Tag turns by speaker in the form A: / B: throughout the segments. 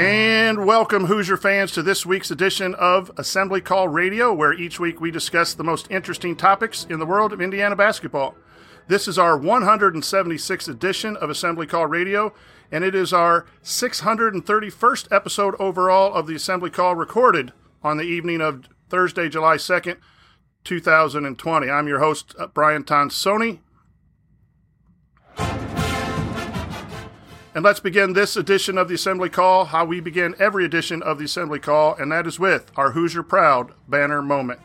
A: And welcome, Hoosier fans, to this week's edition of Assembly Call Radio, where each week we discuss the most interesting topics in the world of Indiana basketball. This is our 176th edition of Assembly Call Radio, and it is our 631st episode overall of the Assembly Call recorded on the evening of Thursday, July 2nd, 2020. I'm your host, uh, Brian Tonsoni. And let's begin this edition of the Assembly Call, how we begin every edition of the Assembly Call, and that is with our Hoosier Proud banner moment.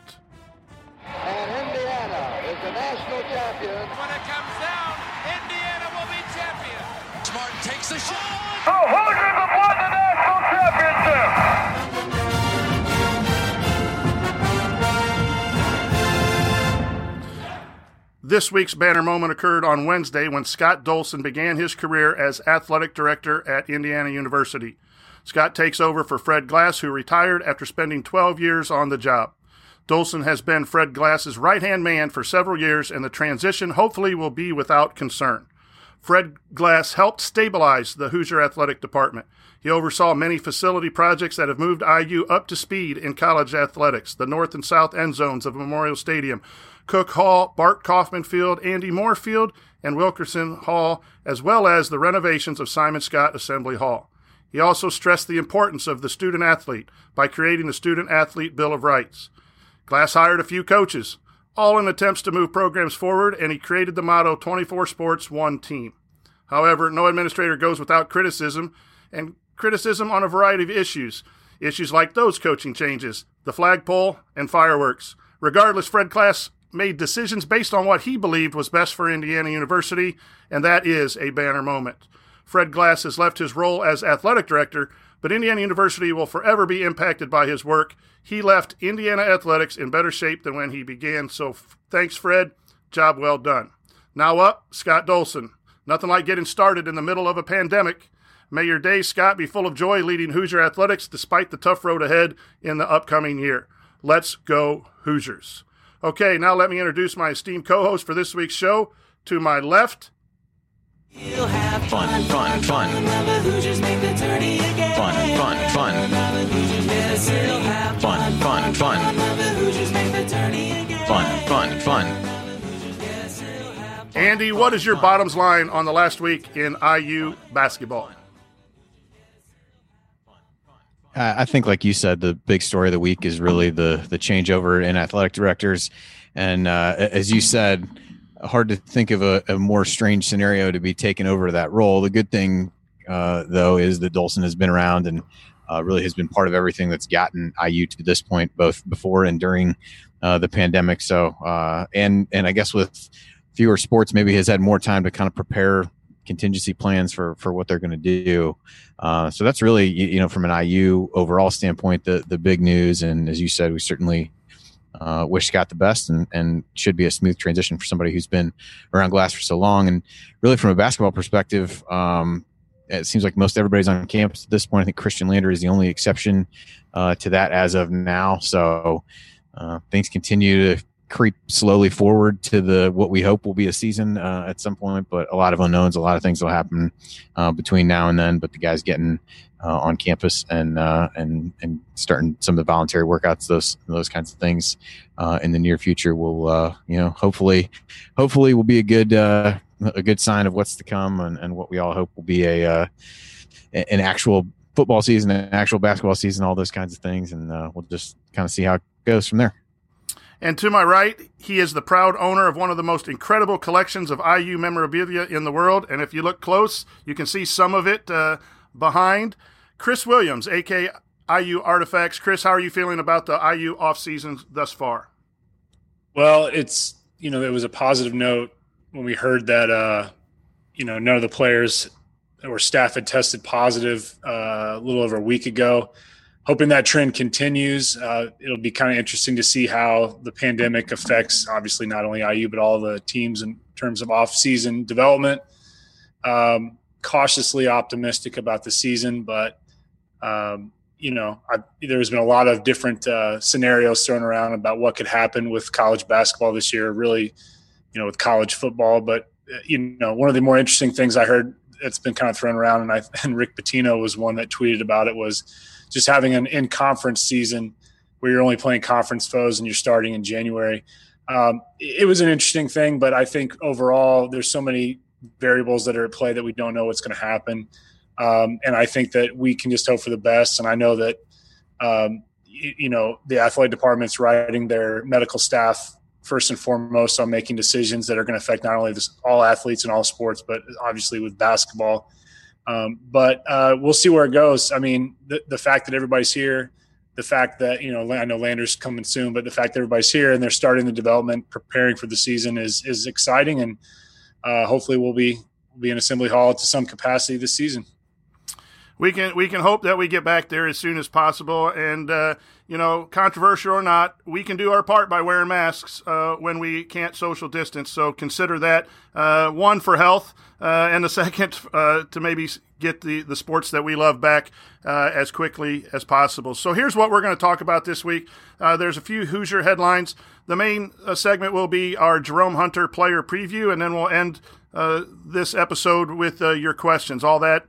B: And Indiana is the national champion.
C: When it comes down, Indiana will be champion.
D: Smart takes the shot.
B: Oh, the Hoosiers
A: This week's banner moment occurred on Wednesday when Scott Dolson began his career as athletic director at Indiana University. Scott takes over for Fred Glass, who retired after spending 12 years on the job. Dolson has been Fred Glass's right hand man for several years, and the transition hopefully will be without concern. Fred Glass helped stabilize the Hoosier Athletic Department. He oversaw many facility projects that have moved IU up to speed in college athletics, the north and south end zones of Memorial Stadium, Cook Hall, Bart Kaufman Field, Andy Mohr Field, and Wilkinson Hall, as well as the renovations of Simon Skjodt Assembly Hall. He also stressed the importance of the student athlete by creating the Student Athlete Bill of Rights. Glass hired a few coaches, all in attempts to move programs forward, and he created the motto 24 Sports, One Team. However, no administrator goes without criticism, and criticism on a variety of issues. Issues like those coaching changes, the flagpole, and fireworks. Regardless, Fred Glass made decisions based on what he believed was best for Indiana University, and that is a banner moment. Fred Glass has left his role as athletic director, but Indiana University will forever be impacted by his work. He left Indiana athletics in better shape than when he began, so f- thanks, Fred. Job well done. Now up, Scott Dolson. Nothing like getting started in the middle of a pandemic. May your day, Scott, be full of joy leading Hoosier athletics despite the tough road ahead in the upcoming year. Let's go, Hoosiers. Okay, now let me introduce my esteemed co host for this week's show. To my left,
D: Fun, fun, fun. Fun, fun, fun. Fun, fun, fun. Fun, fun, fun.
A: Andy, what is your bottoms line on the last week in IU basketball?
E: I think, like you said, the big story of the week is really the the changeover in athletic directors, and uh, as you said, hard to think of a, a, more strange scenario to be taken over that role. The good thing, uh, though, is that Dolson has been around and uh, really has been part of everything that's gotten IU to this point, both before and during uh, the pandemic. So, uh, and and I guess with fewer sports, maybe has had more time to kind of prepare contingency plans for for what they're going to do. Uh, so that's really you, you, know from an IU overall standpoint the the big news. And as you said, we certainly uh, wish Scott the best and and should be a smooth transition for somebody who's been around glass for so long. And really from a basketball perspective. Um, it seems like most everybody's on campus at this point. I think Khristian Lander is the only exception uh, to that as of now. So uh, things continue to creep slowly forward to the what we hope will be a season uh, at some point. But a lot of unknowns, a lot of things will happen uh, between now and then. But the guys getting uh, on campus and uh, and and starting some of the voluntary workouts, those those kinds of things uh, in the near future will uh, you know hopefully hopefully will be a good a good sign of what's to come and, and what we all hope will be a an actual football season, an actual basketball season, all those kinds of things, and we'll just kind of see how it goes from there.
A: And to my right, he is the proud owner of one of the most incredible collections of IU memorabilia in the world. And if you look close, you can see some of it uh, behind. Chris Williams, aka IU Artifacts. Chris, how are you feeling about the IU off season thus far?
F: Well, it's you know it was a positive note when we heard that uh, you know none of the players or staff had tested positive uh, a little over a week ago hoping that trend continues. Uh, it'll be kind of interesting to see how the pandemic affects, obviously, not only IU, but all the teams in terms of off-season development. Um, cautiously optimistic about the season, but um, you know, I, there's been a lot of different uh, scenarios thrown around about what could happen with college basketball this year. Really, you know, with college football. But uh, you know, one of the more interesting things I heard that's been kind of thrown around, and I and Rick Pitino was one that tweeted about it was just having an in conference season where you're only playing conference foes and you're starting in January. Um, it was an interesting thing, but I think overall there's so many variables that are at play that we don't know what's going to happen. Um, and I think that we can just hope for the best. And I know that, um, you, you, know, the athletic department's writing their medical staff first and foremost on making decisions that are going to affect not only this, all athletes in all sports, but obviously with basketball. Um, but uh, we'll see where it goes. I mean, the, the fact that everybody's here, the fact that you know I know Lander's coming soon, but the fact that everybody's here and they're starting the development, preparing for the season is is exciting, and uh, hopefully we'll be we'll be in Assembly Hall to some capacity this season
A: we can we can hope that we get back there as soon as possible. And uh, you know, controversial or not, we can do our part by wearing masks uh, when we can't social distance. So consider that uh, one for health, uh, and the second uh, to maybe get the the sports that we love back uh, as quickly as possible. So here's what we're going to talk about this week. there's a few Hoosier headlines. The main segment will be our Jerome Hunter player preview, and then we'll end this episode with your questions. All that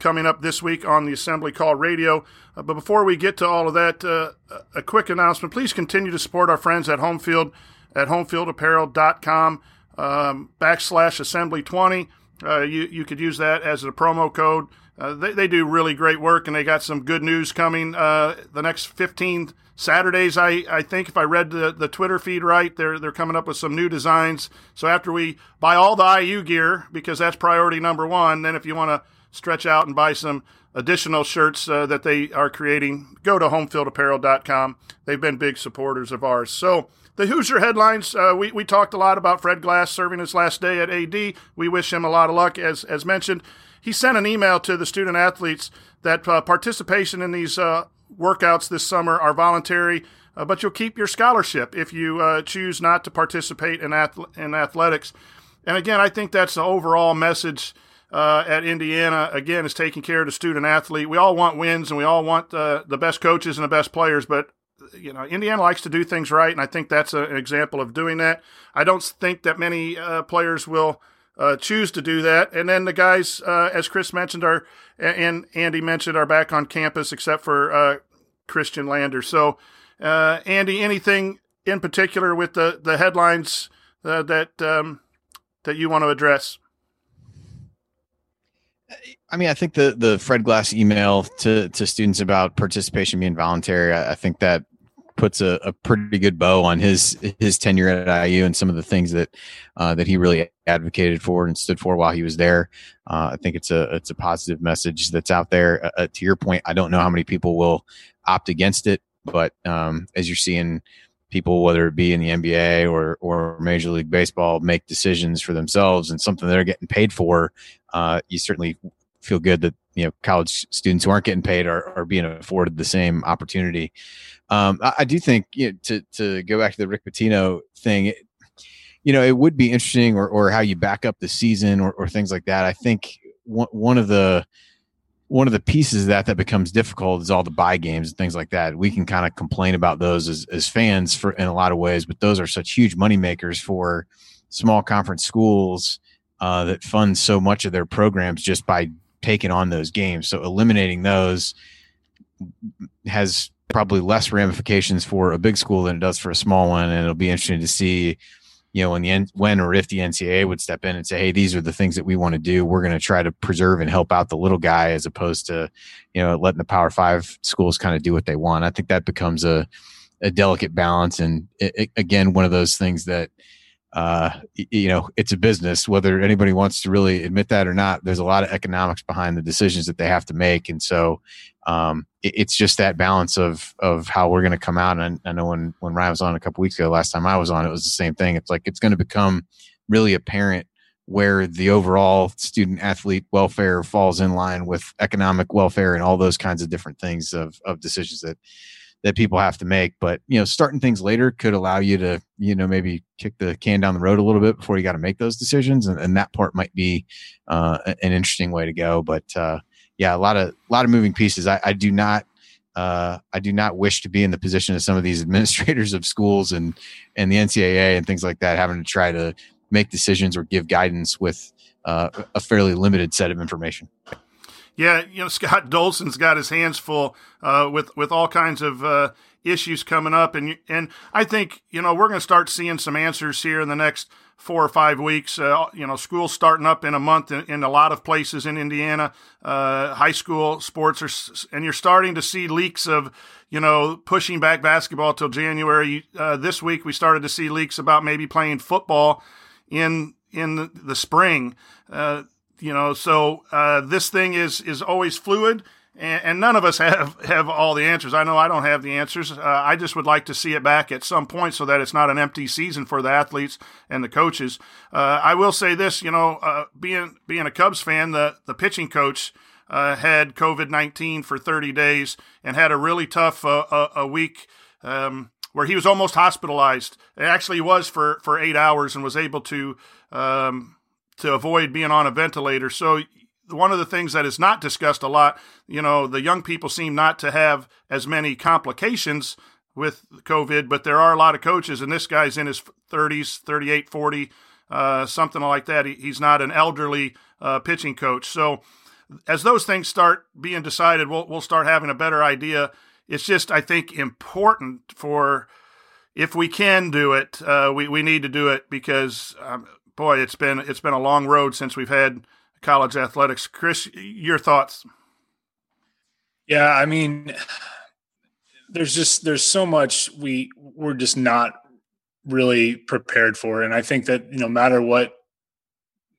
A: coming up this week on the Assembly Call Radio. Uh, but before we get to all of that, uh, a quick announcement. Please continue to support our friends at Homefield at homefieldapparel.com um, backslash assembly 20. Uh, you, you could use that as a promo code. Uh, they, they do really great work and they got some good news coming uh, the next 15 Saturdays. I, I think if I read the, the Twitter feed right, they're, they're coming up with some new designs. So after we buy all the IU gear, because that's priority number one, then if you want to stretch out and buy some additional shirts uh, that they are creating, go to homefieldapparel.com. They've been big supporters of ours. So, the Hoosier headlines, uh, we, we talked a lot about Fred Glass serving his last day at AD. We wish him a lot of luck, as, as mentioned. He sent an email to the student athletes that uh, participation in these uh, workouts this summer are voluntary, uh, but you'll keep your scholarship if you uh, choose not to participate in, ath- in athletics. And again, I think that's the overall message uh, at Indiana, again, is taking care of the student athlete. We all want wins and we all want uh, the best coaches and the best players, but you know, Indiana likes to do things right, and I think that's a, an example of doing that. I don't think that many uh, players will uh, choose to do that. And then the guys, uh, as Chris mentioned, are and Andy mentioned, are back on campus except for uh, Khristian Lander. So, Andy, anything in particular with the the headlines that um, that you want to address?
E: I mean, I think the the Fred Glass email to to students about participation being voluntary, I, I think that puts a, a, pretty good bow on his his tenure at IU and some of the things that uh, that he really advocated for and stood for while he was there. Uh, I think it's a it's a positive message that's out there. Uh, uh to your point, I don't know how many people will opt against it, but um, as you're seeing people, whether it be in the NBA or or Major League Baseball, make decisions for themselves and something they're getting paid for, uh, you certainly feel good that you know college students who aren't getting paid are, are being afforded the same opportunity. Um, I, I, do think you know, to to go back to the Rick Pitino thing, you know, it would be interesting, or or how you back up the season, or, or things like that. I think one one of the one of the pieces of that that becomes difficult is all the buy games and things like that. We can kind of complain about those as, as fans for in a lot of ways, but those are such huge money makers for small conference schools uh, that fund so much of their programs just by taking on those games. So eliminating those has probably less ramifications for a big school than it does for a small one. And it'll be interesting to see, you know, when the when or if the NCAA would step in and say, "Hey, these are the things that we want to do. We're going to try to preserve and help out the little guy," as opposed to, you know, letting the Power Five schools kind of do what they want. I think that becomes a a delicate balance, and it, it, again, one of those things that uh, you know, it's a business, whether anybody wants to really admit that or not. There's a lot of economics behind the decisions that they have to make, and so um, it, it's just that balance of of how we're going to come out. And I know when when Ryan was on a couple weeks ago, last time I was on, it was the same thing. It's like it's going to become really apparent where the overall student athlete welfare falls in line with economic welfare and all those kinds of different things of of decisions that that people have to make. But you know, starting things later could allow you to you know maybe kick the can down the road a little bit before you got to make those decisions, and, and, that part might be uh, an interesting way to go. But uh, yeah, a lot of a lot of moving pieces. I, I do not. Uh, I do not wish to be in the position of some of these administrators of schools and and the NCAA and things like that, having to try to make decisions or give guidance with uh, a fairly limited set of information.
A: Yeah, you know Scott Dolson's got his hands full uh, with with all kinds of uh, issues coming up, and and I think you know we're going to start seeing some answers here in the next four or five weeks. Uh, you know, school's starting up in a month in, in a lot of places in Indiana. Uh, high school sports are, and you're starting to see leaks of you know pushing back basketball till January. Uh, this week we started to see leaks about maybe playing football in in the spring. You know, so uh, this thing is is always fluid and, and, none of us have have all the answers. I know I don't have the answers. Uh, I just would like to see it back at some point so that it's not an empty season for the athletes and the coaches. Uh, I will say this, you know, uh, being being a Cubs fan, the the pitching coach. Uh, had COVID nineteen for thirty days and had a really tough uh, a, week um, where he was almost hospitalized. It actually was for for eight hours and was able to um, to avoid being on a ventilator. So one of the things that is not discussed a lot, you know, the young people seem not to have as many complications with COVID, but there are a lot of coaches, and this guy's in his 30s, 38, 40, uh, something like that. He, he's not an elderly uh, pitching coach. So as those things start being decided, we'll, we'll start having a better idea. It's just, I think, important for if we can do it, uh, we, we need to do it because, um, boy, it's been it's been a long road since we've had – college athletics. Chris, your thoughts?
F: Yeah, I mean, there's just there's so much we we're just not really prepared for, and I think that no matter what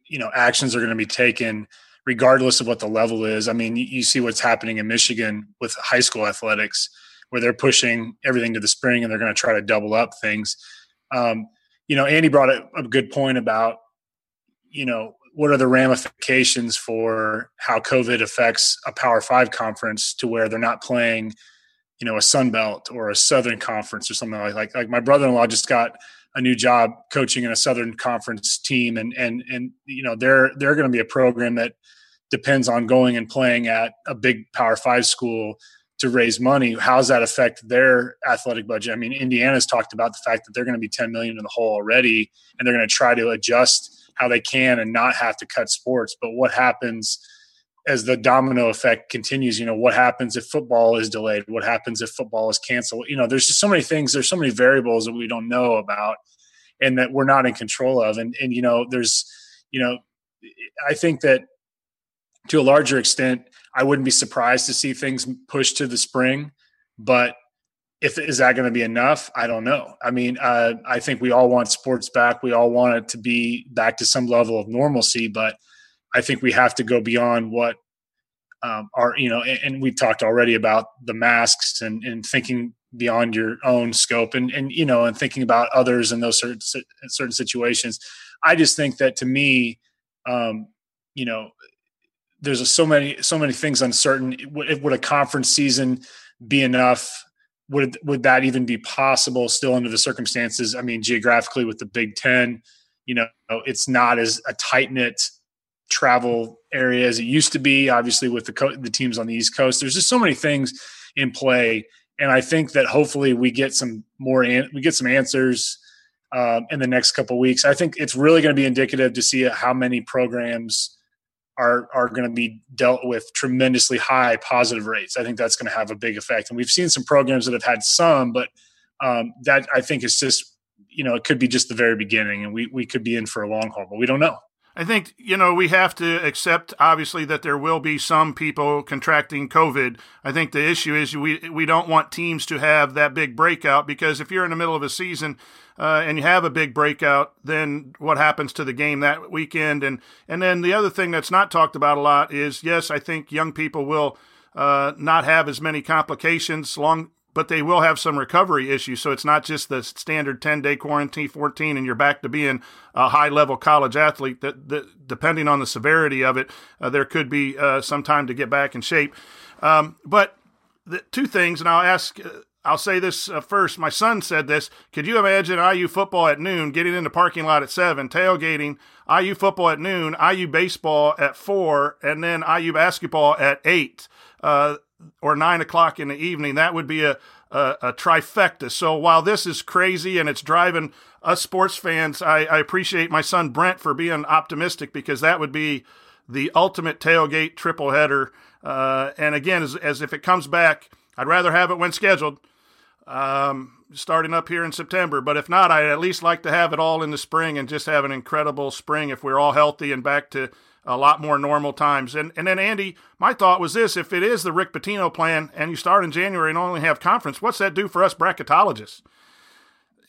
F: you know actions are going to be taken, regardless of what the level is. I mean, you, you see what's happening in Michigan with high school athletics, where they're pushing everything to the spring and they're going to try to double up things. Um, you know, Andy brought a, a good point about you know what are the ramifications for how COVID affects a Power Five conference to where they're not playing, you know, a Sun Belt or a Southern Conference or something like like like my brother-in-law just got a new job coaching in a Southern Conference team, and and and you know they're they're going to be a program that depends on going and playing at a big Power Five school to raise money. How does that affect their athletic budget? I mean, Indiana's talked about the fact that they're going to be 10 million in the hole already, and they're going to try to adjust how they can and not have to cut sports. But what happens as the domino effect continues? You know, what happens if football is delayed? What happens if football is canceled? You know, there's just so many things. There's so many variables that we don't know about and that we're not in control of. And and you know, there's you know, I think that to a larger extent, I wouldn't be surprised to see things pushed to the spring, but if is that going to be enough? I don't know. I mean uh, i think we all want sports back. We all want it to be back to some level of normalcy but i think we have to go beyond what um, are you know and, and we've talked already about the masks and, and thinking beyond your own scope and and you know and thinking about others in those certain certain situations. I just think that to me um, you know there's a, so many so many things uncertain would, would a conference season be enough would would that even be possible still under the circumstances? I mean, geographically with the Big Ten, you know, it's not as a tight knit travel area as it used to be. Obviously, with the co- the teams on the East Coast, there's just so many things in play, and I think that hopefully we get some more an- we get some answers um, in the next couple weeks. I think it's really going to be indicative to see how many programs are are going to be dealt with tremendously high positive rates. I think that's going to have a big effect. And we've seen some programs that have had some, but um, that I think is just you know it could be just the very beginning, and we we could be in for a long haul, but we don't know.
A: I think, you know, we have to accept, obviously, that there will be some people contracting COVID. I think the issue is we, we don't want teams to have that big breakout because if you're in the middle of a season uh, and you have a big breakout, then what happens to the game that weekend? And, and then the other thing that's not talked about a lot is yes, I think young people will uh, not have as many complications long but they will have some recovery issues. So it's not just the standard 10 day quarantine, 14, and you're back to being a high level college athlete. That, that depending on the severity of it, uh, there could be uh, some time to get back in shape. Um, but the two things, and I'll ask. I'll say this uh, first. My son said this. Could you imagine IU football at noon, getting in the parking lot at seven, tailgating, IU football at noon, IU baseball at four, and then IU basketball at eight? Uh, or nine o'clock in the evening. That would be a, a, a trifecta. So while this is crazy and it's driving us sports fans, I, I appreciate my son Brent for being optimistic because that would be the ultimate tailgate triple header. Uh, and again, as, as if it comes back, I'd rather have it when scheduled, um, starting up here in September. But if not, I'd at least like to have it all in the spring and just have an incredible spring if we're all healthy and back to a lot more normal times. And and then Andy, my thought was this: if it is the Rick Pitino plan and you start in January and only have conference, what's that do for us bracketologists?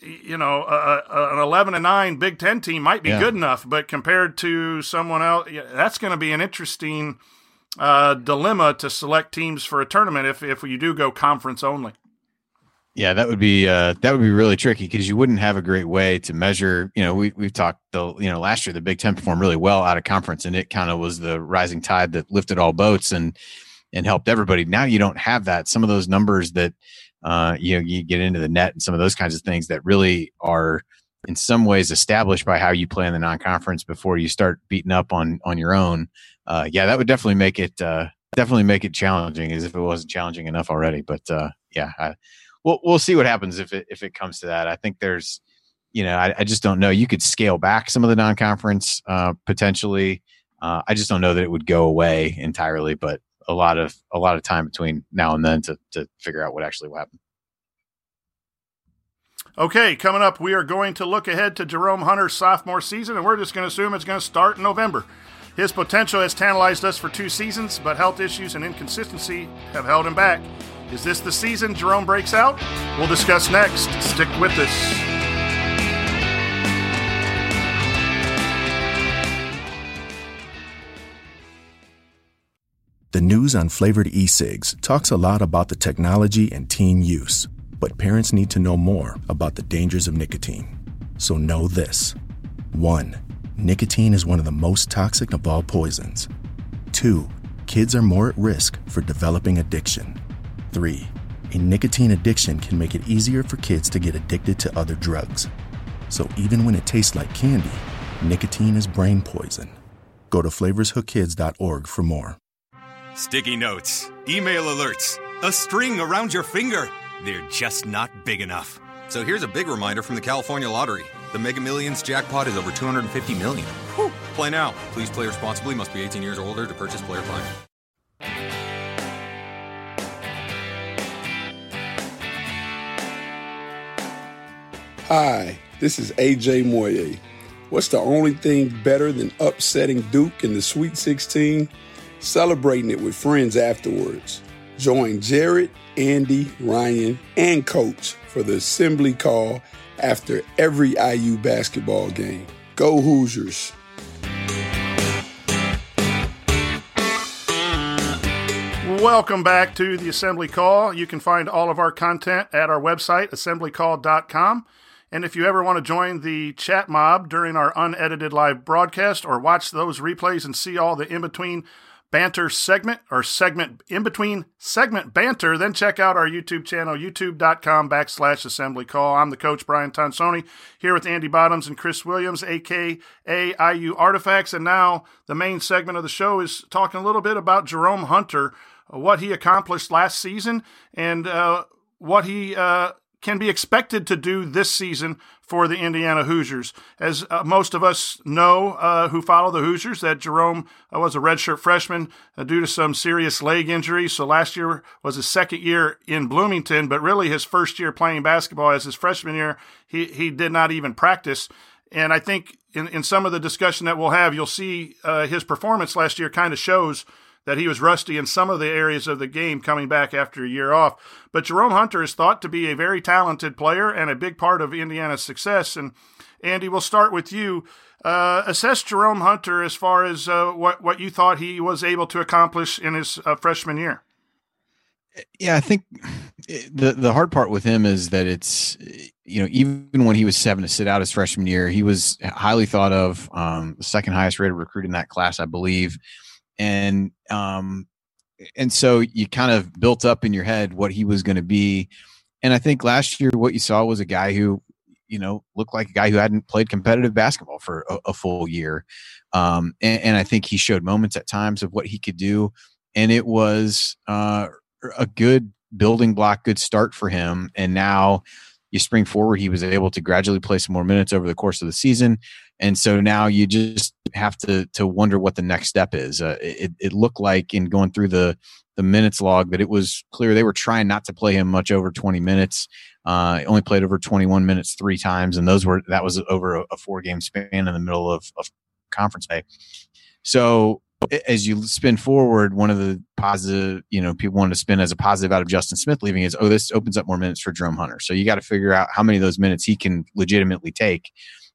A: You know, a, a, an eleven and nine Big Ten team might be
E: Yeah.
A: good enough, but compared to someone else, yeah, that's going to be an interesting uh, dilemma to select teams for a tournament if if you do go conference only.
E: Yeah, that would be uh, that would be really tricky because you wouldn't have a great way to measure. You know, we we've talked the you know last year the Big Ten performed really well out of conference, and it kind of was the rising tide that lifted all boats and and helped everybody. Now you don't have that. Some of those numbers that uh, you know you get into the net and some of those kinds of things that really are in some ways established by how you play in the non-conference before you start beating up on on your own. Uh, yeah, that would definitely make it uh, definitely make it challenging, as if it wasn't challenging enough already. But uh, yeah, I, we'll we'll see what happens if it if it comes to that. I think there's, you know, I, I just don't know. You could scale back some of the non-conference uh, potentially. Uh, I just don't know that it would go away entirely, but a lot of a lot of time between now and then to to figure out what actually will happen.
A: Okay, coming up, we are going to look ahead to Jerome Hunter's sophomore season, and we're just going to assume it's going to start in November. His potential has tantalized us for two seasons, but health issues and inconsistency have held him back. Is this the season Jerome breaks out? We'll discuss next. Stick with us.
G: The news on flavored e cigs talks a lot about the technology and teen use, but parents need to know more about the dangers of nicotine. So know this 1. Nicotine is one of the most toxic of all poisons. 2. Kids are more at risk for developing addiction. 3. A nicotine addiction can make it easier for kids to get addicted to other drugs. So even when it tastes like candy, nicotine is brain poison. Go to flavorshookkids.org for more.
H: Sticky notes, email alerts, a string around your finger. They're just not big enough.
I: So here's a big reminder from the California Lottery. The Mega Millions jackpot is over 250 million. Whew. Play now. Please play responsibly. Must be 18 years or older to purchase player fine.
J: Hi, this is AJ Moye. What's the only thing better than upsetting Duke in the Sweet 16? Celebrating it with friends afterwards. Join Jerod, Andy, Ryan, and Coach for the assembly call after every IU basketball game. Go Hoosiers!
A: Welcome back to the Assembly Call. You can find all of our content at our website, assemblycall.com. And if you ever want to join the chat mob during our unedited live broadcast or watch those replays and see all the in between banter segment or segment in between segment banter, then check out our YouTube channel, youtube.com backslash assembly call. I'm the coach, Brian Tonsoni, here with Andy Bottoms and Chris Williams, aka IU Artifacts. And now the main segment of the show is talking a little bit about Jerome Hunter, what he accomplished last season, and uh, what he uh, can be expected to do this season for the Indiana Hoosiers. As uh, most of us know uh, who follow the Hoosiers, that Jerome uh, was a redshirt freshman uh, due to some serious leg injury. So last year was his second year in Bloomington, but really his first year playing basketball. As his freshman year, he, he did not even practice. And I think in, in some of the discussion that we'll have, you'll see uh, his performance last year kind of shows that he was rusty in some of the areas of the game coming back after a year off. But Jerome Hunter is thought to be a very talented player and a big part of Indiana's success. And Andy, we'll start with you. Uh, assess Jerome Hunter as far as uh, what what you thought he was able to accomplish in his uh, freshman year.
E: Yeah, I think the the hard part with him is that it's you know even when he was seven to sit out his freshman year, he was highly thought of, um, the second highest rated recruit in that class, I believe, and um, and so you kind of built up in your head what he was going to be, and I think last year what you saw was a guy who you know looked like a guy who hadn't played competitive basketball for a, a full year, um, and, and I think he showed moments at times of what he could do, and it was uh, a good building block, good start for him. And now you spring forward, he was able to gradually play some more minutes over the course of the season. And so now you just have to to wonder what the next step is. Uh, it, it looked like in going through the the minutes log that it was clear they were trying not to play him much over 20 minutes. Uh, only played over 21 minutes three times, and those were that was over a, a four game span in the middle of, of conference play. So as you spin forward, one of the positive, you know, people want to spin as a positive out of Justin Smith leaving is, oh, this opens up more minutes for Jerome Hunter. So you got to figure out how many of those minutes he can legitimately take.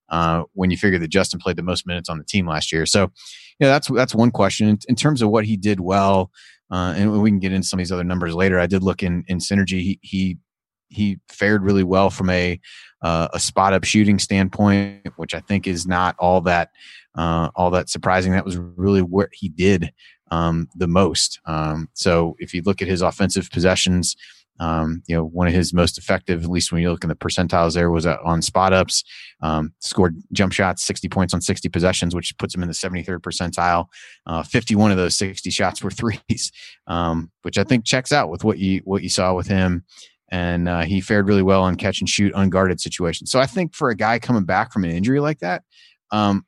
E: Uh, when you figure that Justin played the most minutes on the team last year, so you know that's that's one question in, in terms of what he did well, uh, and we can get into some of these other numbers later. I did look in in synergy. He he he fared really well from a uh, a spot up shooting standpoint, which I think is not all that uh, all that surprising. That was really what he did um, the most. Um, so if you look at his offensive possessions, um, you know, one of his most effective, at least when you look in the percentiles there, was uh, on spot ups. Um, scored jump shots, 60 points on 60 possessions, which puts him in the 73rd percentile. Uh, 51 of those 60 shots were threes, um, which I think checks out with what you what you saw with him. And uh, he fared really well on catch and shoot unguarded situations. So I think for a guy coming back from an injury like that, um,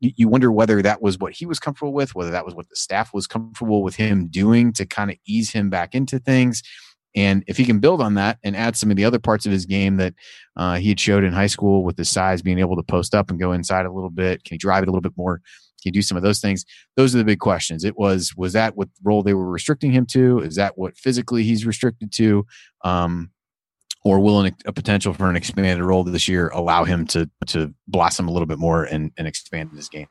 E: you wonder whether that was what he was comfortable with, whether that was what the staff was comfortable with him doing to kind of ease him back into things. And if he can build on that and add some of the other parts of his game that uh, he had showed in high school with his size, being able to post up and go inside a little bit, can he drive it a little bit more? Can he do some of those things? Those are the big questions. It was was that what role they were restricting him to? Is that what physically he's restricted to? Um, or will an, a potential for an expanded role this year allow him to to blossom a little bit more and, and expand his game?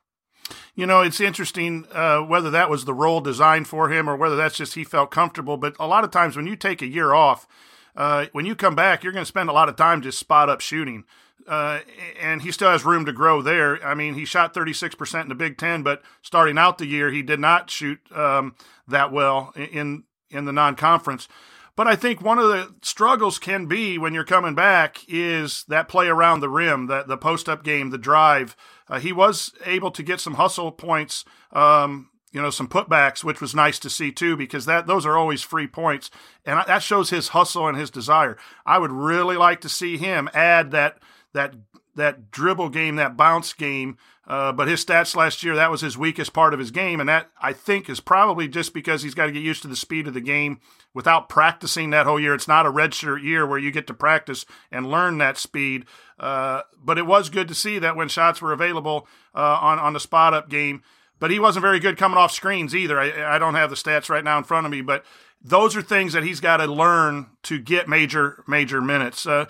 A: You know, it's interesting uh, whether that was the role designed for him or whether that's just he felt comfortable. But a lot of times when you take a year off, uh, when you come back, you're going to spend a lot of time just spot up shooting. Uh, and he still has room to grow there. I mean, he shot 36% in the Big Ten, but starting out the year, he did not shoot um, that well in in the non conference. But I think one of the struggles can be when you're coming back is that play around the rim, that the post up game, the drive. Uh, he was able to get some hustle points, um, you know, some putbacks, which was nice to see too, because that those are always free points, and that shows his hustle and his desire. I would really like to see him add that that that dribble game, that bounce game. Uh, but his stats last year, that was his weakest part of his game. And that, I think, is probably just because he's got to get used to the speed of the game without practicing that whole year. It's not a redshirt year where you get to practice and learn that speed. Uh, but it was good to see that when shots were available uh, on, on the spot up game. But he wasn't very good coming off screens either. I, I don't have the stats right now in front of me, but those are things that he's got to learn to get major, major minutes. Uh,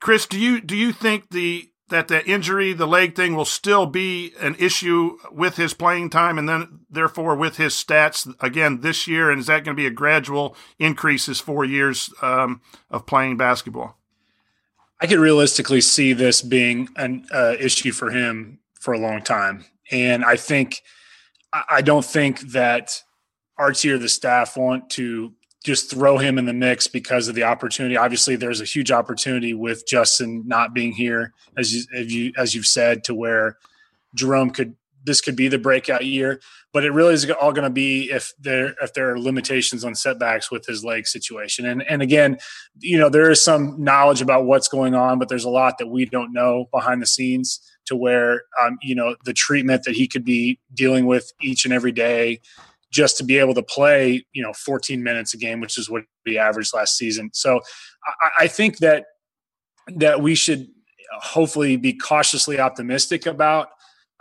A: Chris, do you do you think the that the injury, the leg thing, will still be an issue with his playing time, and then therefore with his stats again this year? And is that going to be a gradual increase his four years um, of playing basketball?
F: I could realistically see this being an uh, issue for him for a long time, and I think I don't think that Archie or the staff want to just throw him in the mix because of the opportunity. Obviously, there's a huge opportunity with Justin not being here, as you, as you as you've said, to where Jerome could this could be the breakout year. But it really is all going to be if there if there are limitations on setbacks with his leg situation. And and again, you know, there is some knowledge about what's going on, but there's a lot that we don't know behind the scenes to where um, you know the treatment that he could be dealing with each and every day just to be able to play, you know, 14 minutes a game, which is what he averaged last season. So I, I think that that we should hopefully be cautiously optimistic about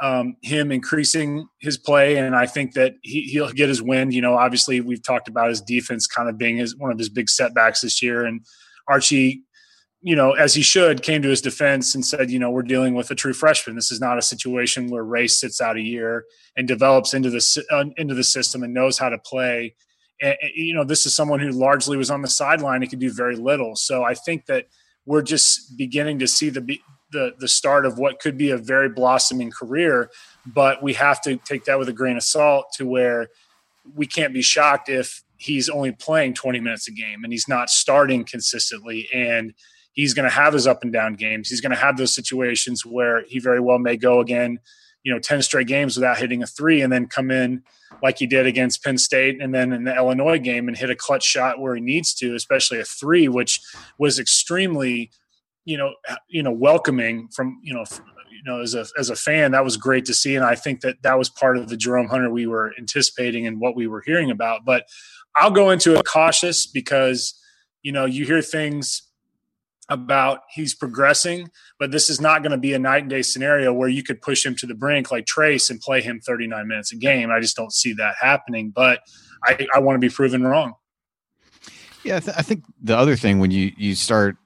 F: um, him increasing his play, and I think that he, he'll get his win. You know, obviously we've talked about his defense kind of being his one of his big setbacks this year, and Archie you know, as he should, came to his defense and said, you know, we're dealing with a true freshman. This is not a situation where Race sits out a year and develops into the uh, into the system and knows how to play. And, you know, this is someone who largely was on the sideline and could do very little. So I think that we're just beginning to see the the the start of what could be a very blossoming career. But we have to take that with a grain of salt to where we can't be shocked if he's only playing 20 minutes a game and he's not starting consistently and he's going to have his up and down games. He's going to have those situations where he very well may go again, you know, 10 straight games without hitting a three and then come in like he did against Penn State and then in the Illinois game and hit a clutch shot where he needs to, especially a three, which was extremely, you know, uh, you know, welcoming from, you know, you know, as a as a fan, that was great to see, and I think that that was part of the Jerome Hunter we were anticipating and what we were hearing about. But I'll go into it cautious because you know you hear things about he's progressing, but this is not going to be a night and day scenario where you could push him to the brink like Trace and play him 39 minutes a game. I just don't see that happening, but I, I want to be proven wrong.
E: Yeah, I, th- I, think the other thing when you you start,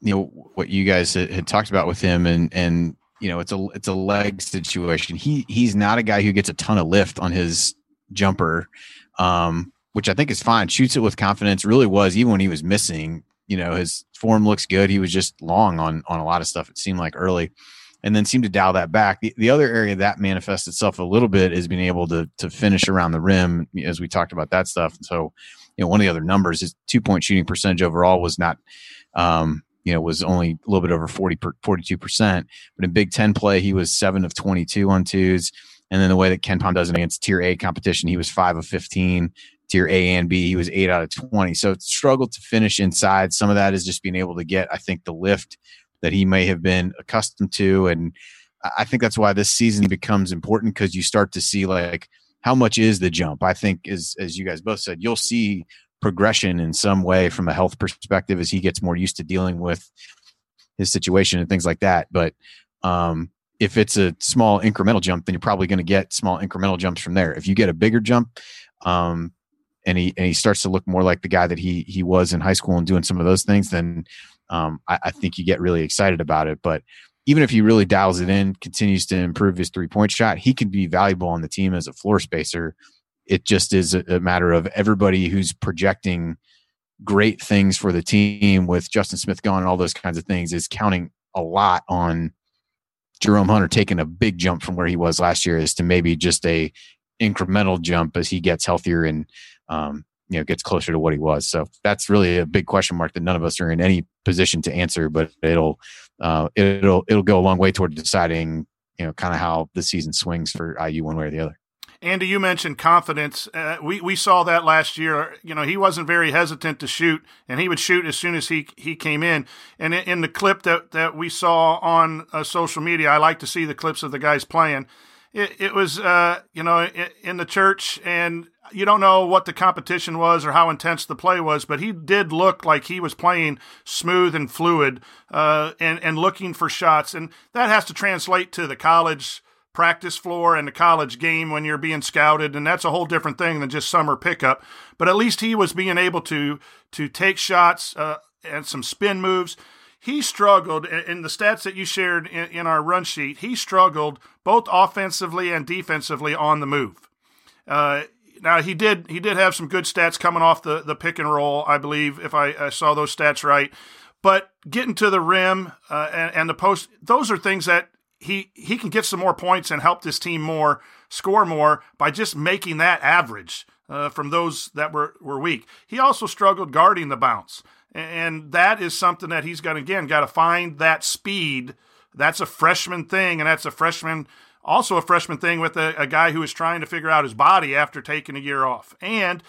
E: you know, what you guys had, had talked about with him, and and you know, it's a it's a leg situation. He he's not a guy who gets a ton of lift on his jumper, um, which I think is fine. Shoots it with confidence. Really was even when he was missing. You know, his form looks good. He was just long on on a lot of stuff. It seemed like early, and then seemed to dial that back. The, the other area that manifests itself a little bit is being able to to finish around the rim, as we talked about that stuff. So, you know, one of the other numbers is two point shooting percentage overall was not um, you know, was only a little bit over 40 42%. But in Big Ten play, he was seven of 22 on twos. And then the way that KenPom does it against tier A competition, he was five of 15. Tier A and B, he was eight out of 20. So struggled to finish inside. Some of that is just being able to get, I think, the lift that he may have been accustomed to. And I think that's why this season becomes important because you start to see like how much is the jump. I think as as you guys both said, you'll see progression in some way from a health perspective as he gets more used to dealing with his situation and things like that. But um, if it's a small incremental jump, then you're probably going to get small incremental jumps from there. If you get a bigger jump, um, and he and he starts to look more like the guy that he he was in high school and doing some of those things, then um, I, I think you get really excited about it. But even if he really dials it in, continues to improve his three point shot, he can be valuable on the team as a floor spacer it just is a, a matter of everybody who's projecting great things for the team with Justin Smith gone and all those kinds of things is counting a lot on Jerome Hunter taking a big jump from where he was last year is to maybe just a incremental jump as he gets healthier and um, you know gets closer to what he was. So that's really a big question mark that none of us are in any position to answer, but it'll uh, it'll it'll go a long way toward deciding you know kind of how the season swings for IU one way or the other.
A: Andy, you mentioned confidence. Uh, we we saw that last year. You know, he wasn't very hesitant to shoot, and he would shoot as soon as he he came in. And in, the clip that that we saw on uh, social media, I like to see the clips of the guys playing. It, it was, uh, you know, in the church, and you don't know what the competition was or how intense the play was, but he did look like he was playing smooth and fluid, uh, and and looking for shots, and that has to translate to the college practice floor and the college game when you're being scouted and that's a whole different thing than just summer pickup. But at least he was being able to to take shots uh, and some spin moves. He struggled in the stats that you shared in, in, our run sheet he struggled both offensively and defensively on the move. Uh, now he did he did have some good stats coming off the the pick and roll i believe if i, I saw those stats right but getting to the rim uh, and, and the post those are things that he he can get some more points and help this team more, score more by just making that average uh, from those that were were weak. He also struggled guarding the bounce, and that is something that he's got again got to find that speed. That's a freshman thing, and that's a freshman also a freshman thing with a, a guy who is trying to figure out his body after taking a year off. And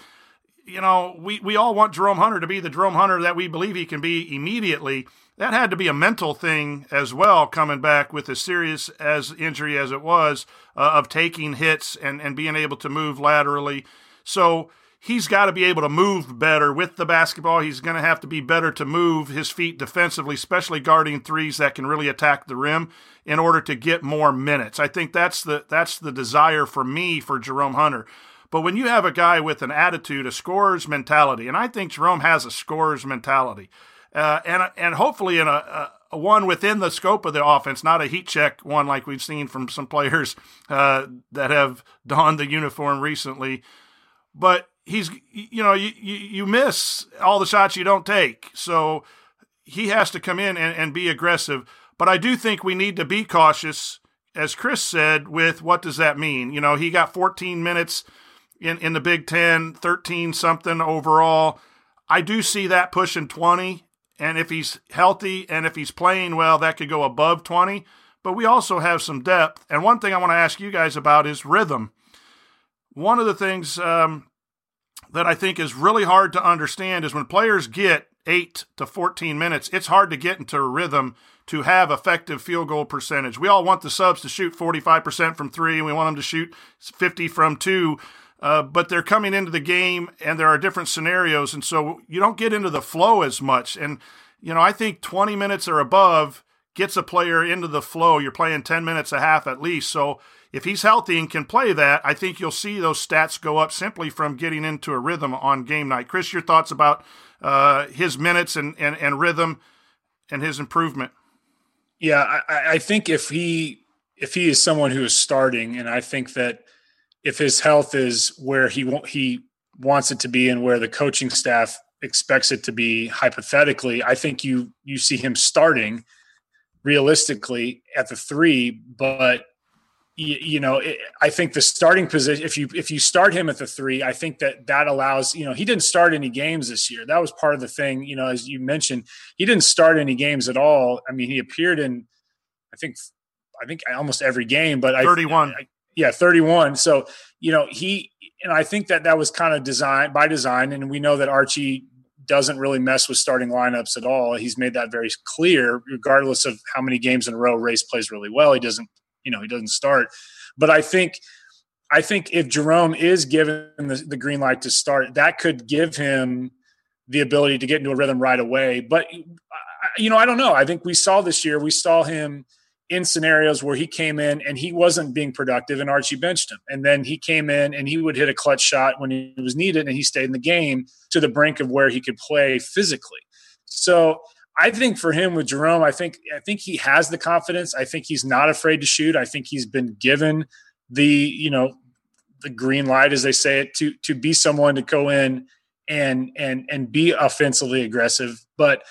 A: you know, we, we all want Jerome Hunter to be the Jerome Hunter that we believe he can be immediately that had to be a mental thing as well, coming back with as serious as injury as it was uh, of taking hits and, and being able to move laterally. So he's got to be able to move better with the basketball. He's going to have to be better to move his feet defensively, especially guarding threes that can really attack the rim in order to get more minutes. I think that's the that's the desire for me for Jerome Hunter. But when you have a guy with an attitude, a scorer's mentality, and I think Jerome has a scorer's mentality uh, and and hopefully in a, a, one within the scope of the offense, not a heat check one like we've seen from some players uh, that have donned the uniform recently. But he's you know you, you miss all the shots you don't take, so he has to come in and, and be aggressive. But I do think we need to be cautious, as Chris said, with what does that mean? You know, he got 14 minutes in, in the Big Ten, 13 something overall. I do see that pushing 20 and if he's healthy and if he's playing well, that could go above 20. but we also have some depth. And one thing I want to ask you guys about is rhythm. One of the things um, that I think is really hard to understand is when players get eight to 14 minutes, it's hard to get into a rhythm to have effective field goal percentage. We all want the subs to shoot 45% from three, and we want them to shoot 50 from two. Uh, but they're coming into the game and there are different scenarios. And so you don't get into the flow as much. And, you know, I think 20 minutes or above gets a player into the flow. You're playing 10 minutes a half at least. So if he's healthy and can play that, I think you'll see those stats go up simply from getting into a rhythm on game night. Chris, your thoughts about uh, his minutes and, and, and rhythm and his improvement?
F: Yeah, I, I think if he if he is someone who is starting, and I think that if his health is where he he wants it to be and where the coaching staff expects it to be hypothetically i think you you see him starting realistically at the three but you, you know it, i think the starting position if you if you start him at the three i think that that allows you know he didn't start any games this year. That was part of the thing you know as you mentioned he didn't start any games at all. I mean he appeared in i think i think almost every game but
A: 31
F: I, I yeah 31 so you know he and i think that that was kind of designed by design and we know that archie doesn't really mess with starting lineups at all. He's made that very clear regardless of how many games in a row race plays really well. He doesn't you know he doesn't start but i think i think if jerome is given the, the green light to start that could give him the ability to get into a rhythm right away but you know i don't know i think we saw this year we saw him in scenarios where he came in and he wasn't being productive and Archie benched him. And then he came in and he would hit a clutch shot when he was needed and he stayed in the game to the brink of where he could play physically. So I think for him with Jerome, I think I think he has the confidence. I think he's not afraid to shoot. I think he's been given the, you know, the green light as they say it to to be someone to go in and and and be offensively aggressive. But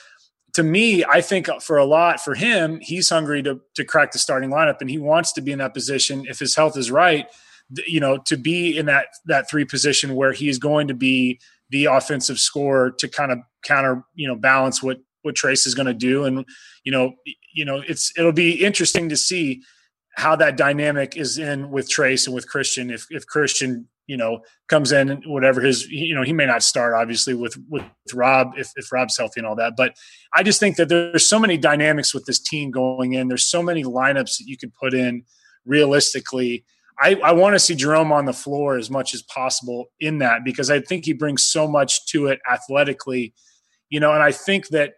F: to me, I think for a lot for him, he's hungry to to crack the starting lineup, and he wants to be in that position if his health is right. You know, to be in that that three position where he's going to be the offensive scorer to kind of counter, you know, balance what what Trayce is going to do, and you know, you know, it's it'll be interesting to see how that dynamic is in with Trayce and with Khristian. If if Khristian you know comes in and whatever his you know he may not start obviously with with Rob if, if Rob's healthy and all that. But I just think that there's so many dynamics with this team going in. There's so many lineups that you could put in realistically. I, I want to see Jerome on the floor as much as possible in that because I think he brings so much to it athletically. You know and I think that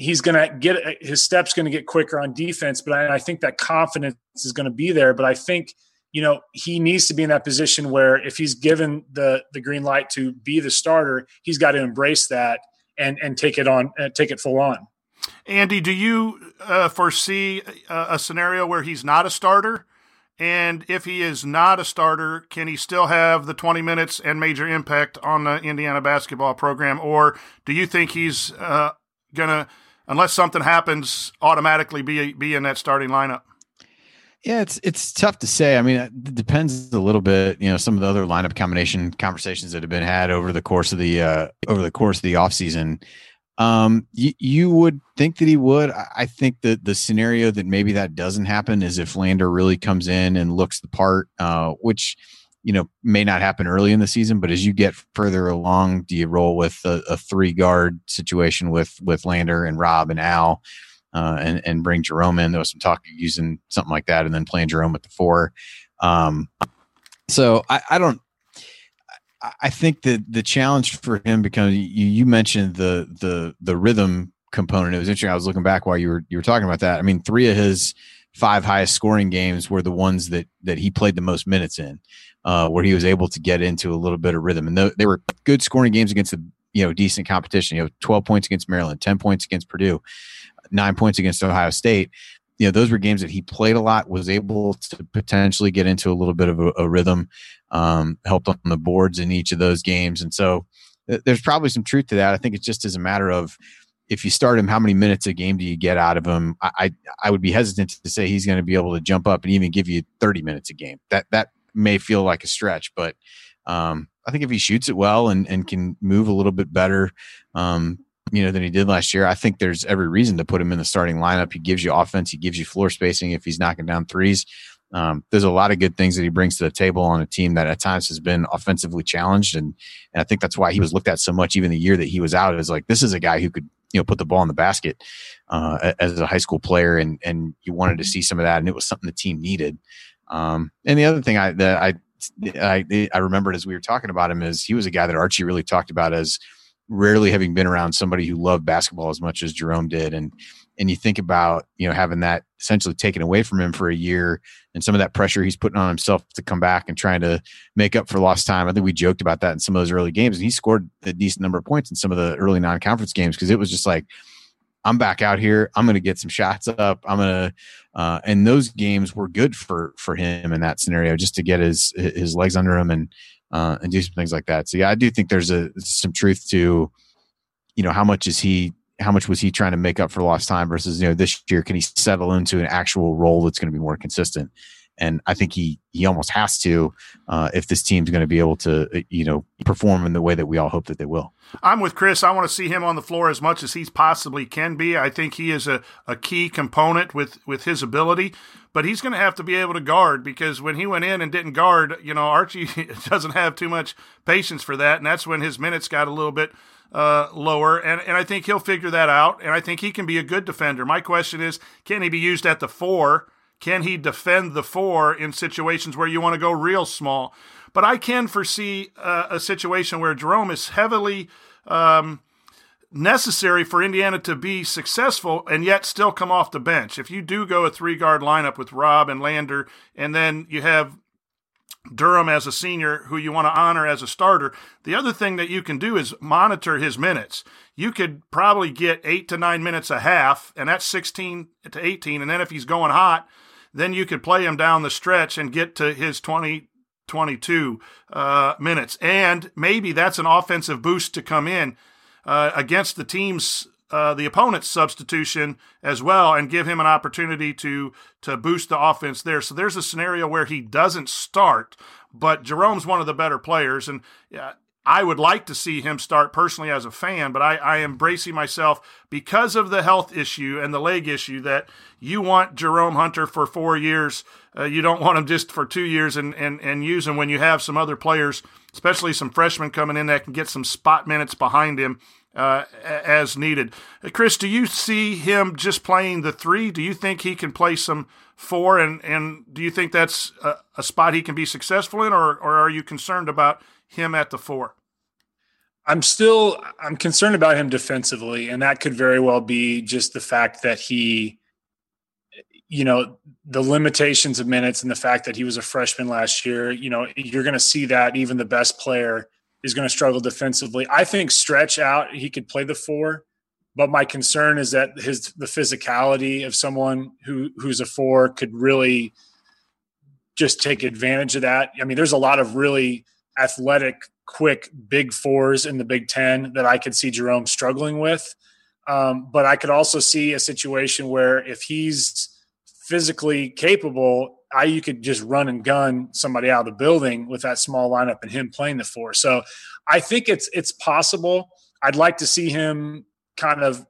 F: he's going to get his steps going to get quicker on defense but I, I think that confidence is going to be there. But I think – you know he needs to be in that position where if he's given the the green light to be the starter he's got to embrace that and and take it on uh, take it full on.
A: Andy do you uh, foresee a, a, scenario where he's not a starter? And if he is not a starter can he still have the 20 minutes and major impact on the indiana basketball program? Or do you think he's uh, gonna unless something happens automatically be be in that starting lineup
E: yeah, it's it's tough to say. I mean, it depends a little bit. You know, some of the other lineup combination conversations that have been had over the course of the uh, over the course of the offseason. Um, you, you would think that he would. I think that the scenario that maybe that doesn't happen is if Lander really comes in and looks the part, uh, which you know may not happen early in the season. But as you get further along, do you roll with a, a three guard situation with with Lander and Rob and Al? uh, and and bring Jerome in. There was some talk using something like that, and then playing Jerome at the four. Um, so I, I don't. I think that the challenge for him becomes you, you mentioned the the the rhythm component. It was interesting. I was looking back while you were you were talking about that. I mean, three of his five highest scoring games were the ones that that he played the most minutes in, uh, where he was able to get into a little bit of rhythm. And th- they were good scoring games against the you know decent competition. You know, twelve points against Maryland, ten points against Purdue nine points against Ohio State. You know, those were games that he played a lot, was able to potentially get into a little bit of a, a rhythm, um, helped on the boards in each of those games. And so th- there's probably some truth to that. I think it just is a matter of if you start him, how many minutes a game do you get out of him? I I, I would be hesitant to say he's going to be able to jump up and even give you 30 minutes a game. That that may feel like a stretch, but um, I think if he shoots it well and, and can move a little bit better, um, you know, than he did last year. I think there's every reason to put him in the starting lineup. He gives you offense. He gives you floor spacing if he's knocking down threes. Um, there's a lot of good things that he brings to the table on a team that at times has been offensively challenged, and and I think that's why he was looked at so much even the year that he was out. Is like this is a guy who could you know put the ball in the basket uh, as a high school player, and and you wanted to see some of that, and it was something the team needed. Um, and the other thing I that I I, I remembered as we were talking about him is he was a guy that Archie really talked about as rarely having been around somebody who loved basketball as much as Jerome did. And and you think about you know having that essentially taken away from him for a year and some of that pressure he's putting on himself to come back and trying to make up for lost time. I think we joked about that in some of those early games, and he scored a decent number of points in some of the early non-conference games because it was just like I'm back out here. I'm going to get some shots up. I'm going to, uh, and those games were good for for him in that scenario, just to get his his legs under him and uh, and do some things like that. So yeah, I do think there's a some truth to, you know, how much is he, how much was he trying to make up for lost time versus you know this year can he settle into an actual role that's going to be more consistent? And I think he he almost has to uh, if this team's going to be able to uh, you know perform in the way that we all hope that they will.
A: I'm with Chris. I want to see him on the floor as much as he possibly can be. I think he is a, a key component with with his ability, but he's going to have to be able to guard because when he went in and didn't guard, you know Archie doesn't have too much patience for that, and that's when his minutes got a little bit uh, lower, and, and I think he'll figure that out, and I think he can be a good defender. My question is, can he be used at the four? Can he defend the four in situations where you want to go real small? But I can foresee uh, a situation where Jerome is heavily um, necessary for Indiana to be successful and yet still come off the bench. If you do go a three guard lineup with Rob and Lander, and then you have Durham as a senior who you want to honor as a starter. The other thing that you can do is monitor his minutes. You could probably get eight to nine minutes a half, and that's 16 to 18. And then if he's going hot, then you could play him down the stretch and get to his 20, 22 uh, minutes. And maybe that's an offensive boost to come in uh, against the team's uh, the opponent's substitution as well and give him an opportunity to to boost the offense there. So there's a scenario where he doesn't start, but Jerome's one of the better players, and I would like to see him start personally as a fan, but I, I am bracing myself because of the health issue and the leg issue that you want Jerome Hunter for four years. Uh, you don't want him just for two years and, and, and use him when you have some other players, especially some freshmen coming in that can get some spot minutes behind him uh, as needed. Uh, Chris, do you see him just playing the three? Do you think he can play some four? And, and do you think that's a, a spot he can be successful in, or, or are you concerned about him at the four?
F: I'm still I'm concerned about him defensively, and that could very well be just the fact that he, you know, the limitations of minutes and the fact that he was a freshman last year. You know, you're going to see that even the best player is going to struggle defensively. I think stretch out he could play the four, but my concern is that his the physicality of someone who who's a four could really just take advantage of that. I mean, there's a lot of really athletic, quick big fours in the Big Ten that I could see Jerome struggling with. Um, but I could also see a situation where if he's physically capable, I you could just run and gun somebody out of the building with that small lineup and him playing the four. So I think it's it's possible. I'd like to see him kind of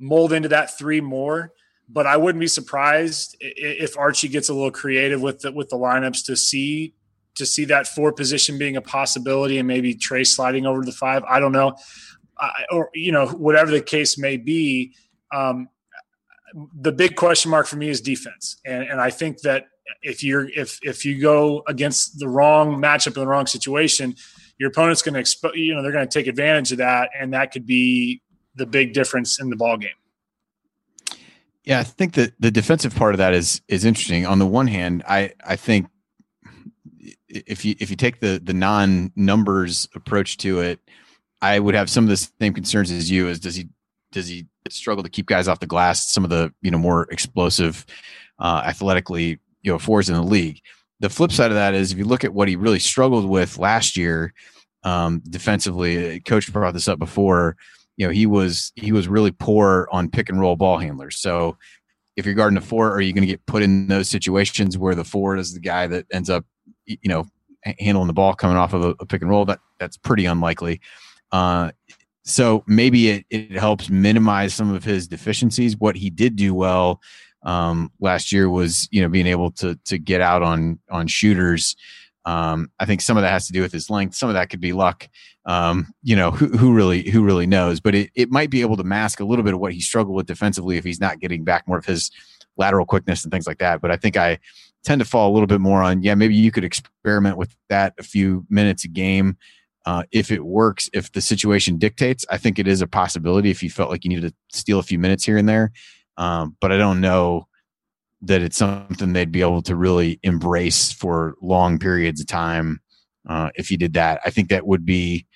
F: mold into that three more, but I wouldn't be surprised if Archie gets a little creative with the, with the lineups to see to see that four position being a possibility and maybe Trey sliding over to the five. I don't know, I, or you know whatever the case may be. Um, the big question mark for me is defense, and, and I think that if you're if if you go against the wrong matchup in the wrong situation, your opponent's going to expose. You know they're going to take advantage of that, and that could be the big difference in the ball game.
E: Yeah, I think that the defensive part of that is is interesting. On the one hand, I I think if you if you take the the non numbers approach to it, I would have some of the same concerns as you. Is does he does he struggle to keep guys off the glass? Some of the you know more explosive, uh, athletically you know fours in the league. The flip side of that is if you look at what he really struggled with last year um, defensively. Uh, Coach brought this up before. You know he was he was really poor on pick and roll ball handlers. So if you're guarding a four, are you going to get put in those situations where the forward is the guy that ends up you know handling the ball coming off of a, a pick and roll? That that's pretty unlikely. Uh, so maybe it, it helps minimize some of his deficiencies. What he did do well um, last year was, you know, being able to to get out on on shooters. Um, I think some of that has to do with his length. Some of that could be luck. Um, you know, who, who really who really knows? But it, it might be able to mask a little bit of what he struggled with defensively if he's not getting back more of his lateral quickness and things like that. But I think I tend to fall a little bit more on yeah, maybe you could experiment with that a few minutes a game. Uh, if it works, if the situation dictates, I think it is a possibility if you felt like you needed to steal a few minutes here and there. Um, but I don't know that it's something they'd be able to really embrace for long periods of time. Uh, if you did that, I think that would be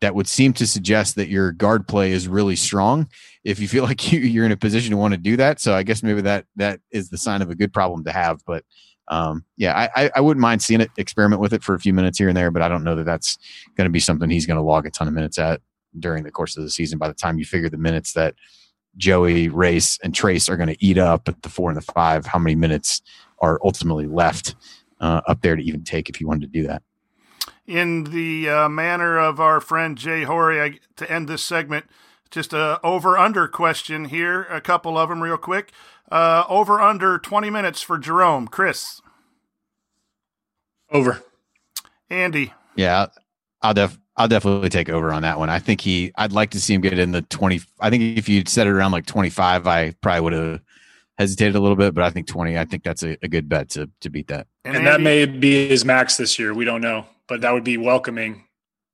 E: that would seem to suggest that your guard play is really strong. If you feel like you, you're in a position to want to do that, so I guess maybe that that is the sign of a good problem to have. But um, yeah, I, I wouldn't mind seeing it experiment with it for a few minutes here and there, but I don't know that that's going to be something he's going to log a ton of minutes at during the course of the season. By the time you figure the minutes that Joey, Race, and Trayce are going to eat up at the four and the five, how many minutes are ultimately left uh, up there to even take if you wanted to do that?
A: In the uh, manner of our friend Jay Horry, I, to end this segment, just a over under question here, a couple of them real quick. Uh, over under 20 minutes for Jerome. Chris.
F: Over.
A: Andy.
E: Yeah, I'll def I'll definitely take over on that one. I think he I'd like to see him get in the 20 I think if you'd set it around like 25, I probably would have hesitated a little bit, but I think 20, I think that's a, a good bet to to beat that.
F: And, and that may be his max this year. We don't know, but that would be welcoming,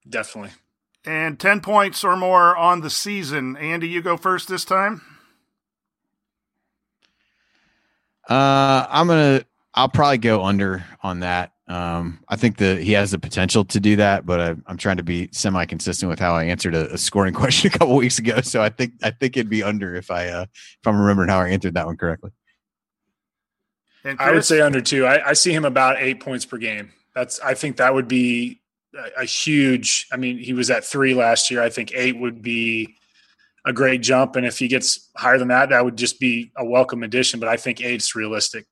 F: definitely.
A: And 10 points or more on the season. Andy, you go first this time.
E: Uh, I'm gonna. I'll probably go under on that. Um, I think that he has the potential to do that, but I, am trying to be semi-consistent with how I answered a, a, scoring question a couple weeks ago. So I think I think it'd be under if I uh, if I'm remembering how I answered that one correctly.
F: I would say under two. I, I, see him about eight points per game. That's I think that would be a, a huge. I mean, he was at three last year. I think eight would be a great jump. And if he gets higher than that, that would just be a welcome addition. But I think eight's realistic.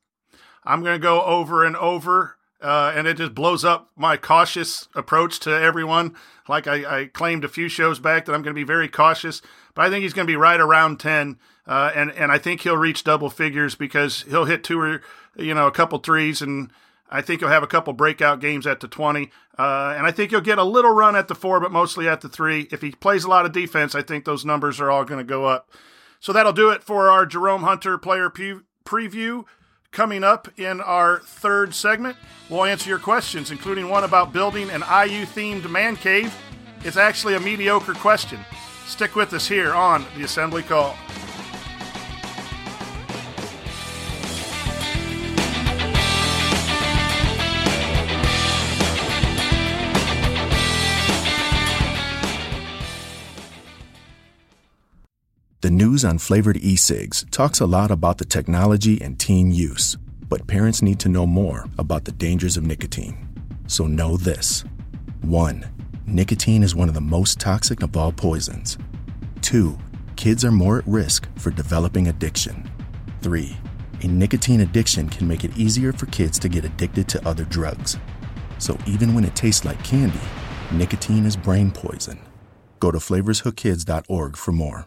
A: I'm going to go over and over, uh, and it just blows up my cautious approach to everyone. Like I, I, claimed a few shows back that I'm going to be very cautious, but I think he's going to be right around 10. Uh, and, and I think he'll reach double figures because he'll hit two or, you know, a couple threes and I think he'll have a couple breakout games at the 20. Uh, and I think he'll get a little run at the four, but mostly at the three. If he plays a lot of defense, I think those numbers are all going to go up. So that'll do it for our Jerome Hunter player pre- preview. Coming up in our third segment, we'll answer your questions, including one about building an IU themed man cave. It's actually a mediocre question. Stick with us here on the Assembly Call.
G: The news on flavored e cigs talks a lot about the technology and teen use, but parents need to know more about the dangers of nicotine. So know this 1. Nicotine is one of the most toxic of all poisons. 2. Kids are more at risk for developing addiction. 3. A nicotine addiction can make it easier for kids to get addicted to other drugs. So even when it tastes like candy, nicotine is brain poison. Go to flavorshookkids.org for more.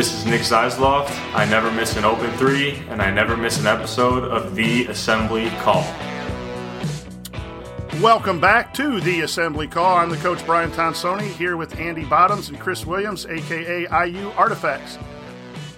K: This is Nick Zeisloft. I never miss an open three, and I never miss an episode of The Assembly Call.
A: Welcome back to The Assembly Call. I'm the coach Brian Tonsoni here with Andy Bottoms and Chris Williams, aka IU Artifacts.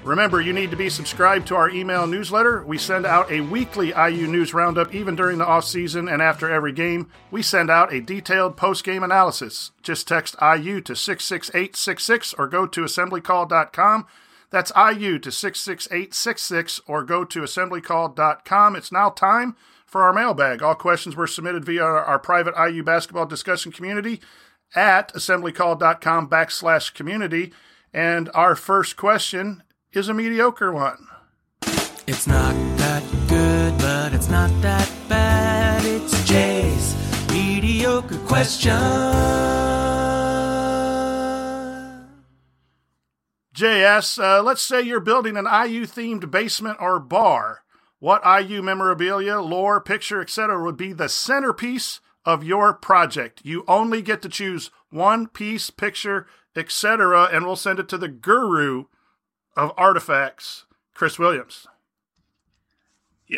A: Remember, you need to be subscribed to our email newsletter. We send out a weekly IU news roundup even during the off season and after every game. We send out a detailed post game analysis. Just text IU to 66866 or go to assemblycall.com. That's IU to 66866 or go to assemblycall.com. It's now time for our mailbag. All questions were submitted via our private IU basketball discussion community at assemblycall.com backslash community. And our first question is a mediocre one.
L: It's not that good, but it's not that bad. It's Jay's mediocre question.
A: JS, uh, let's say you're building an IU themed basement or bar. What IU memorabilia, lore, picture, etc. would be the centerpiece of your project? You only get to choose one piece, picture, etc., and we'll send it to the guru of artifacts, Chris Williams.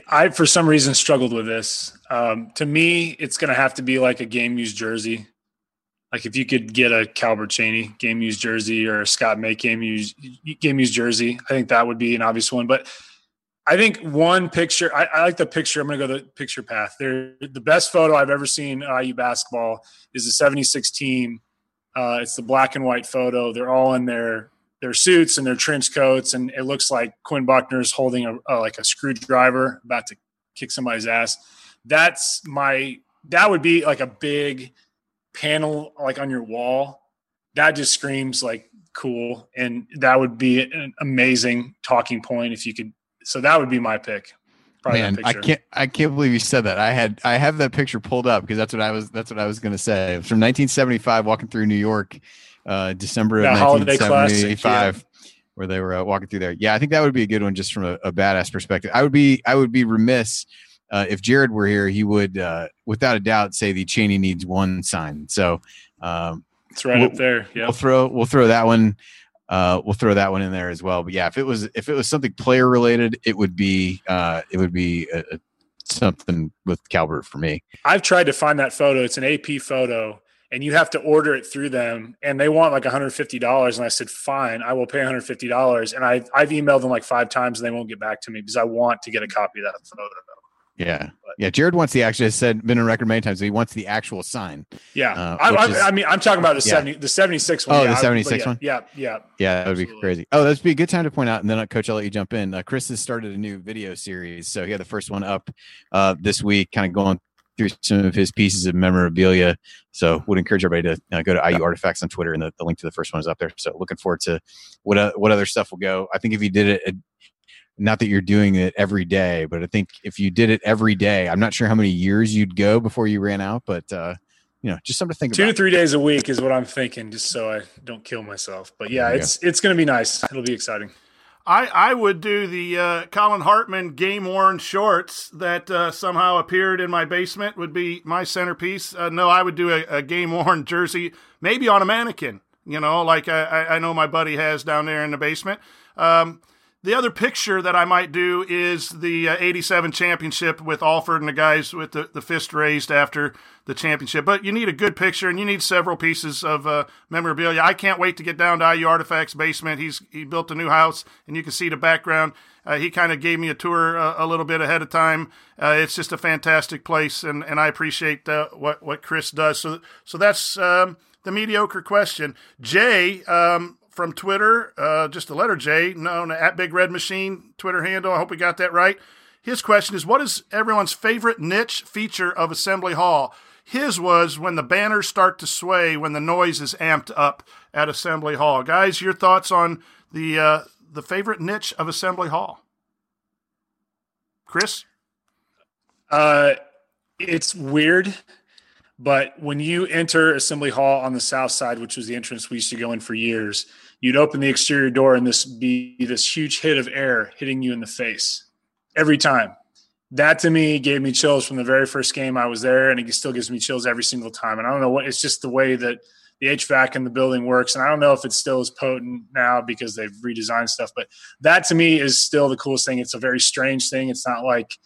F: I, for some reason, struggled with this. Um, to me, it's going to have to be like a game used jersey. Like if you could get a Calbert Cheaney game used jersey or a Scott May game used game used jersey, I think that would be an obvious one. But I think one picture, I, I like the picture. I'm going to go the picture path. They're, the best photo I've ever seen IU basketball is the 76 team. Uh, it's the black and white photo. They're all in their their suits and their trench coats, and it looks like Quinn Buckner's holding a, a like a screwdriver about to kick somebody's ass. That's my that would be like a big panel like on your wall. That just screams like cool, and that would be an amazing talking point if you could. So that would be my pick.
E: Probably Man, I can't I can't believe you said that. I had I have that picture pulled up because that's what I was that's what I was gonna say. It was from 1975, walking through New York uh, December of 1975, yeah. where they were uh, walking through there. Yeah, I think that would be a good one just from a, a badass perspective. I would be I would be remiss uh, if Jerod were here. He would, uh, without a doubt, say the Cheaney needs one sign. So um,
F: it's right
E: we'll,
F: up there. Yeah,
E: we'll throw we'll throw that one. Uh, we'll throw that one in there as well. But yeah, if it was if it was something player related, it would be uh, it would be a, a, something with Calbert for me.
F: I've tried to find that photo. It's an AP photo and you have to order it through them and they want like $150 and i said fine i will pay $150 and I, i've emailed them like five times and they won't get back to me because i want to get a copy of that photo
E: yeah. But, yeah Jerod wants the actual actually said been a record many times he wants the actual sign
F: yeah. uh, I, I, is, I, mean i'm talking about the yeah. 70 the 76 one.
E: Oh yeah, the 76
F: yeah,
E: one?
F: yeah yeah.
E: Yeah that would be crazy. Oh that'd be a good time to point out and then uh, coach i'll let you jump in. Uh, chris has started a new video series so he had the first one up uh, this week kind of going through some of his pieces of memorabilia. So would encourage everybody to uh, go to IU Artifacts on Twitter, and the, the, link to the first one is up there. So looking forward to what uh, what other stuff will go. I think if you did it, uh, not that you're doing it every day, but I think if you did it every day, I'm not sure how many years you'd go before you ran out, but uh, you know, just something to think
F: Two
E: about.
F: to three days a week is what I'm thinking, just so I don't kill myself. But yeah, it's go. it's going to be nice. It'll be exciting.
A: I, I would do the uh, Collin Hartman game worn shorts that uh, somehow appeared in my basement would be my centerpiece. Uh, no, I would do a, a game worn jersey, maybe on a mannequin. You know, like I, I know my buddy has down there in the basement. Um, the other picture that I might do is the uh, 87 championship with Alford and the guys with the, the fist raised after the championship. But you need a good picture and you need several pieces of uh, memorabilia. I can't wait to get down to IU Artifacts basement. He's he built a new house and you can see the background. Uh, he kind of gave me a tour uh, a little bit ahead of time. Uh, it's just a fantastic place and, and I appreciate uh, what, what Chris does. So, so that's um, the mediocre question. Jay, um, from Twitter, uh, just the letter J, known at Big Red Machine Twitter handle. I hope we got that right. His question is, what is everyone's favorite niche feature of Assembly Hall? His was when the banners start to sway when the noise is amped up at Assembly Hall. Guys, your thoughts on the uh, the favorite niche of Assembly Hall? Chris,
F: uh, it's weird but when you enter Assembly Hall on the south side, which was the entrance we used to go in for years, you'd open the exterior door and this be this huge hit of air hitting you in the face every time. That to me gave me chills from the very first game I was there, and it still gives me chills every single time. And I don't know what it's just the way that the HVAC in the building works. And I don't know if it's still as potent now because they've redesigned stuff, but that to me is still the coolest thing. It's a very strange thing. It's not like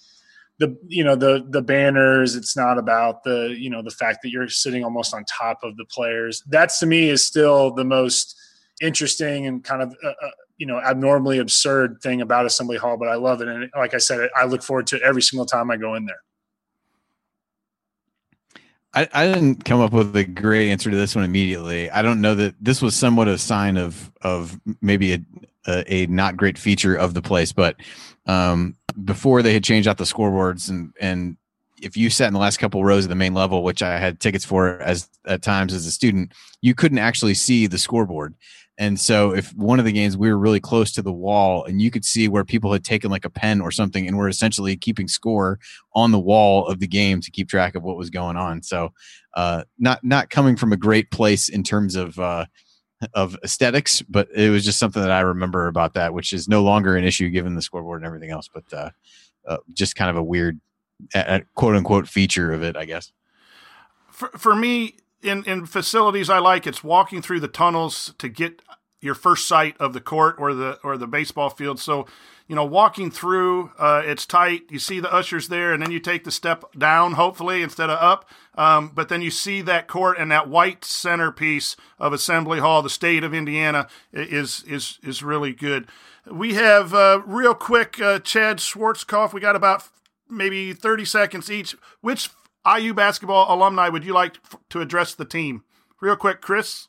F: the you know the the banners it's not about the you know the fact that you're sitting almost on top of the players. That's to me is still the most interesting and kind of uh, uh, you know abnormally absurd thing about assembly hall but i love it. And like i said i look forward to it every single time i go in there.
E: I, I didn't come up with a great answer to this one immediately. I don't know that this was somewhat a sign of of maybe a, a, a not great feature of the place, but um, before they had changed out the scoreboards and and if you sat in the last couple rows of the main level, which I had tickets for as at times as a student, you couldn't actually see the scoreboard. And so if one of the games we were really close to the wall and you could see where people had taken like a pen or something and were essentially keeping score on the wall of the game to keep track of what was going on. So uh, not not coming from a great place in terms of uh, of aesthetics, but it was just something that I remember about that, which is no longer an issue given the scoreboard and everything else, but uh, uh, just kind of a weird uh, quote unquote feature of it, I guess.
A: For, for me, in, in facilities I like, it's walking through the tunnels to get your first sight of the court or the or the baseball field. So, you know, walking through, uh, it's tight. You see the ushers there, and then you take the step down, hopefully instead of up. Um, but then you see that court and that white centerpiece of Assembly Hall, the state of Indiana, is is is really good. We have uh, real quick, uh, Chad Schwarzkopf. We got about maybe thirty seconds each. Which IU basketball alumni would you like to address the team? Real quick, Chris.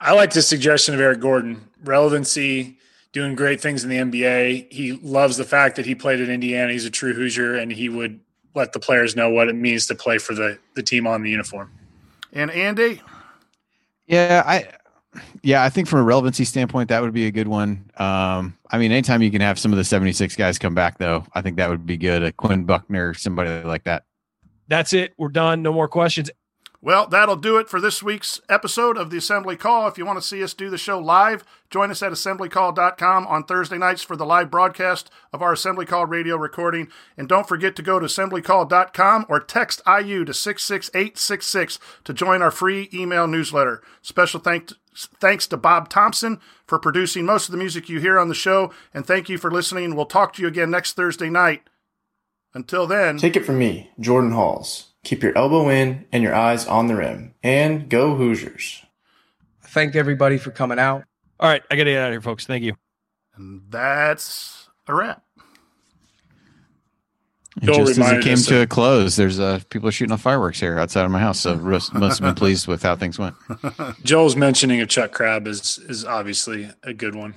F: I like the suggestion of Eric Gordon. Relevancy, doing great things in the NBA. He loves the fact that he played at Indiana. He's a true Hoosier, and he would let the players know what it means to play for the, the team on the uniform.
A: And Andy?
E: Yeah, I yeah, I think from a relevancy standpoint, that would be a good one. Um, I mean, anytime you can have some of the 76 guys come back, though, I think that would be good. A Quinn Buckner, somebody like that.
M: That's it. We're done. No more questions.
A: Well, that'll do it for this week's episode of the Assembly Call. If you want to see us do the show live, join us at assemblycall.com on Thursday nights for the live broadcast of our Assembly Call radio recording. And don't forget to go to assemblycall.com or text IU to 66866 to join our free email newsletter. Special thanks thanks to Bob Thompson for producing most of the music you hear on the show. And thank you for listening. We'll talk to you again next Thursday night. Until then,
N: take it from me, Jordan Hulls. Keep your elbow in and your eyes on the rim. And go Hoosiers.
O: Thank everybody for coming out.
M: All right, I got to get out of here, folks. Thank you.
A: And that's a wrap.
E: And just as it came to a close, there's uh, people are shooting off fireworks here outside of my house. So must have been pleased with how things went.
F: Joel's mentioning of Chuck Crabb is is obviously a good one.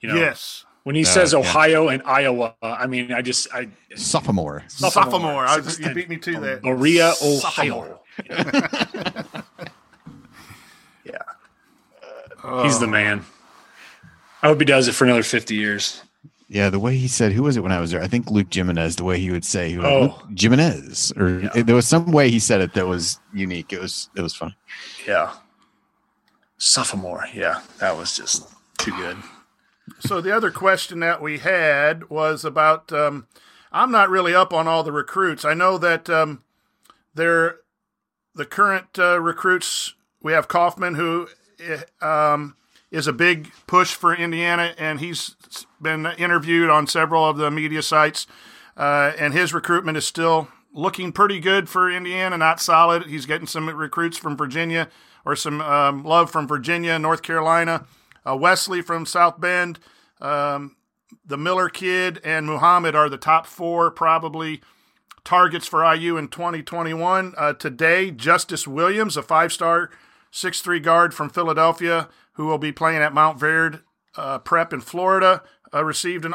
F: You know,
A: yes.
F: When he uh, says Ohio yeah. and Iowa, I mean, I just I
E: sophomore,
A: sophomore. sophomore. I was, you beat me to that.
F: Maria, Ohio. yeah, uh, he's the man. I hope he does it for another fifty years.
E: Yeah, the way he said, "Who was it when I was there?" I think Luke Jimenez. The way he would say, "Oh, Jimenez," or yeah. there was some way he said it that was unique. It was it was funny.
F: Yeah, sophomore. Yeah, that was just too good.
A: So the other question that we had was about. Um, I'm not really up on all the recruits. I know that um, they're the current uh, recruits. We have Kaufman, who eh, um, is a big push for Indiana, and he's been interviewed on several of the media sites. Uh, and his recruitment is still looking pretty good for Indiana, not solid. He's getting some recruits from Virginia or some um, love from Virginia, North Carolina uh, Wesley from South Bend, um, the Miller kid, and Muhammad are the top four probably targets for IU in 2021. Uh, today, Justice Williams, a five star six-three guard from Philadelphia, who will be playing at Montverde uh, Prep in Florida, uh, received an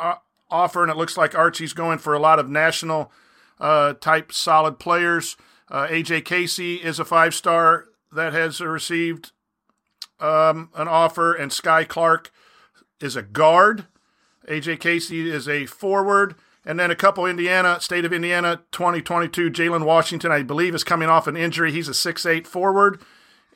A: offer, and it looks like Archie's going for a lot of national uh, type solid players. Uh, AJ Casey is a five star that has received um, an offer, and Skyy Clark is a guard. AJ Casey is a forward. And then a couple Indiana, state of Indiana, 2022, Jalen Washington, I believe, is coming off an injury. He's a six-eight forward.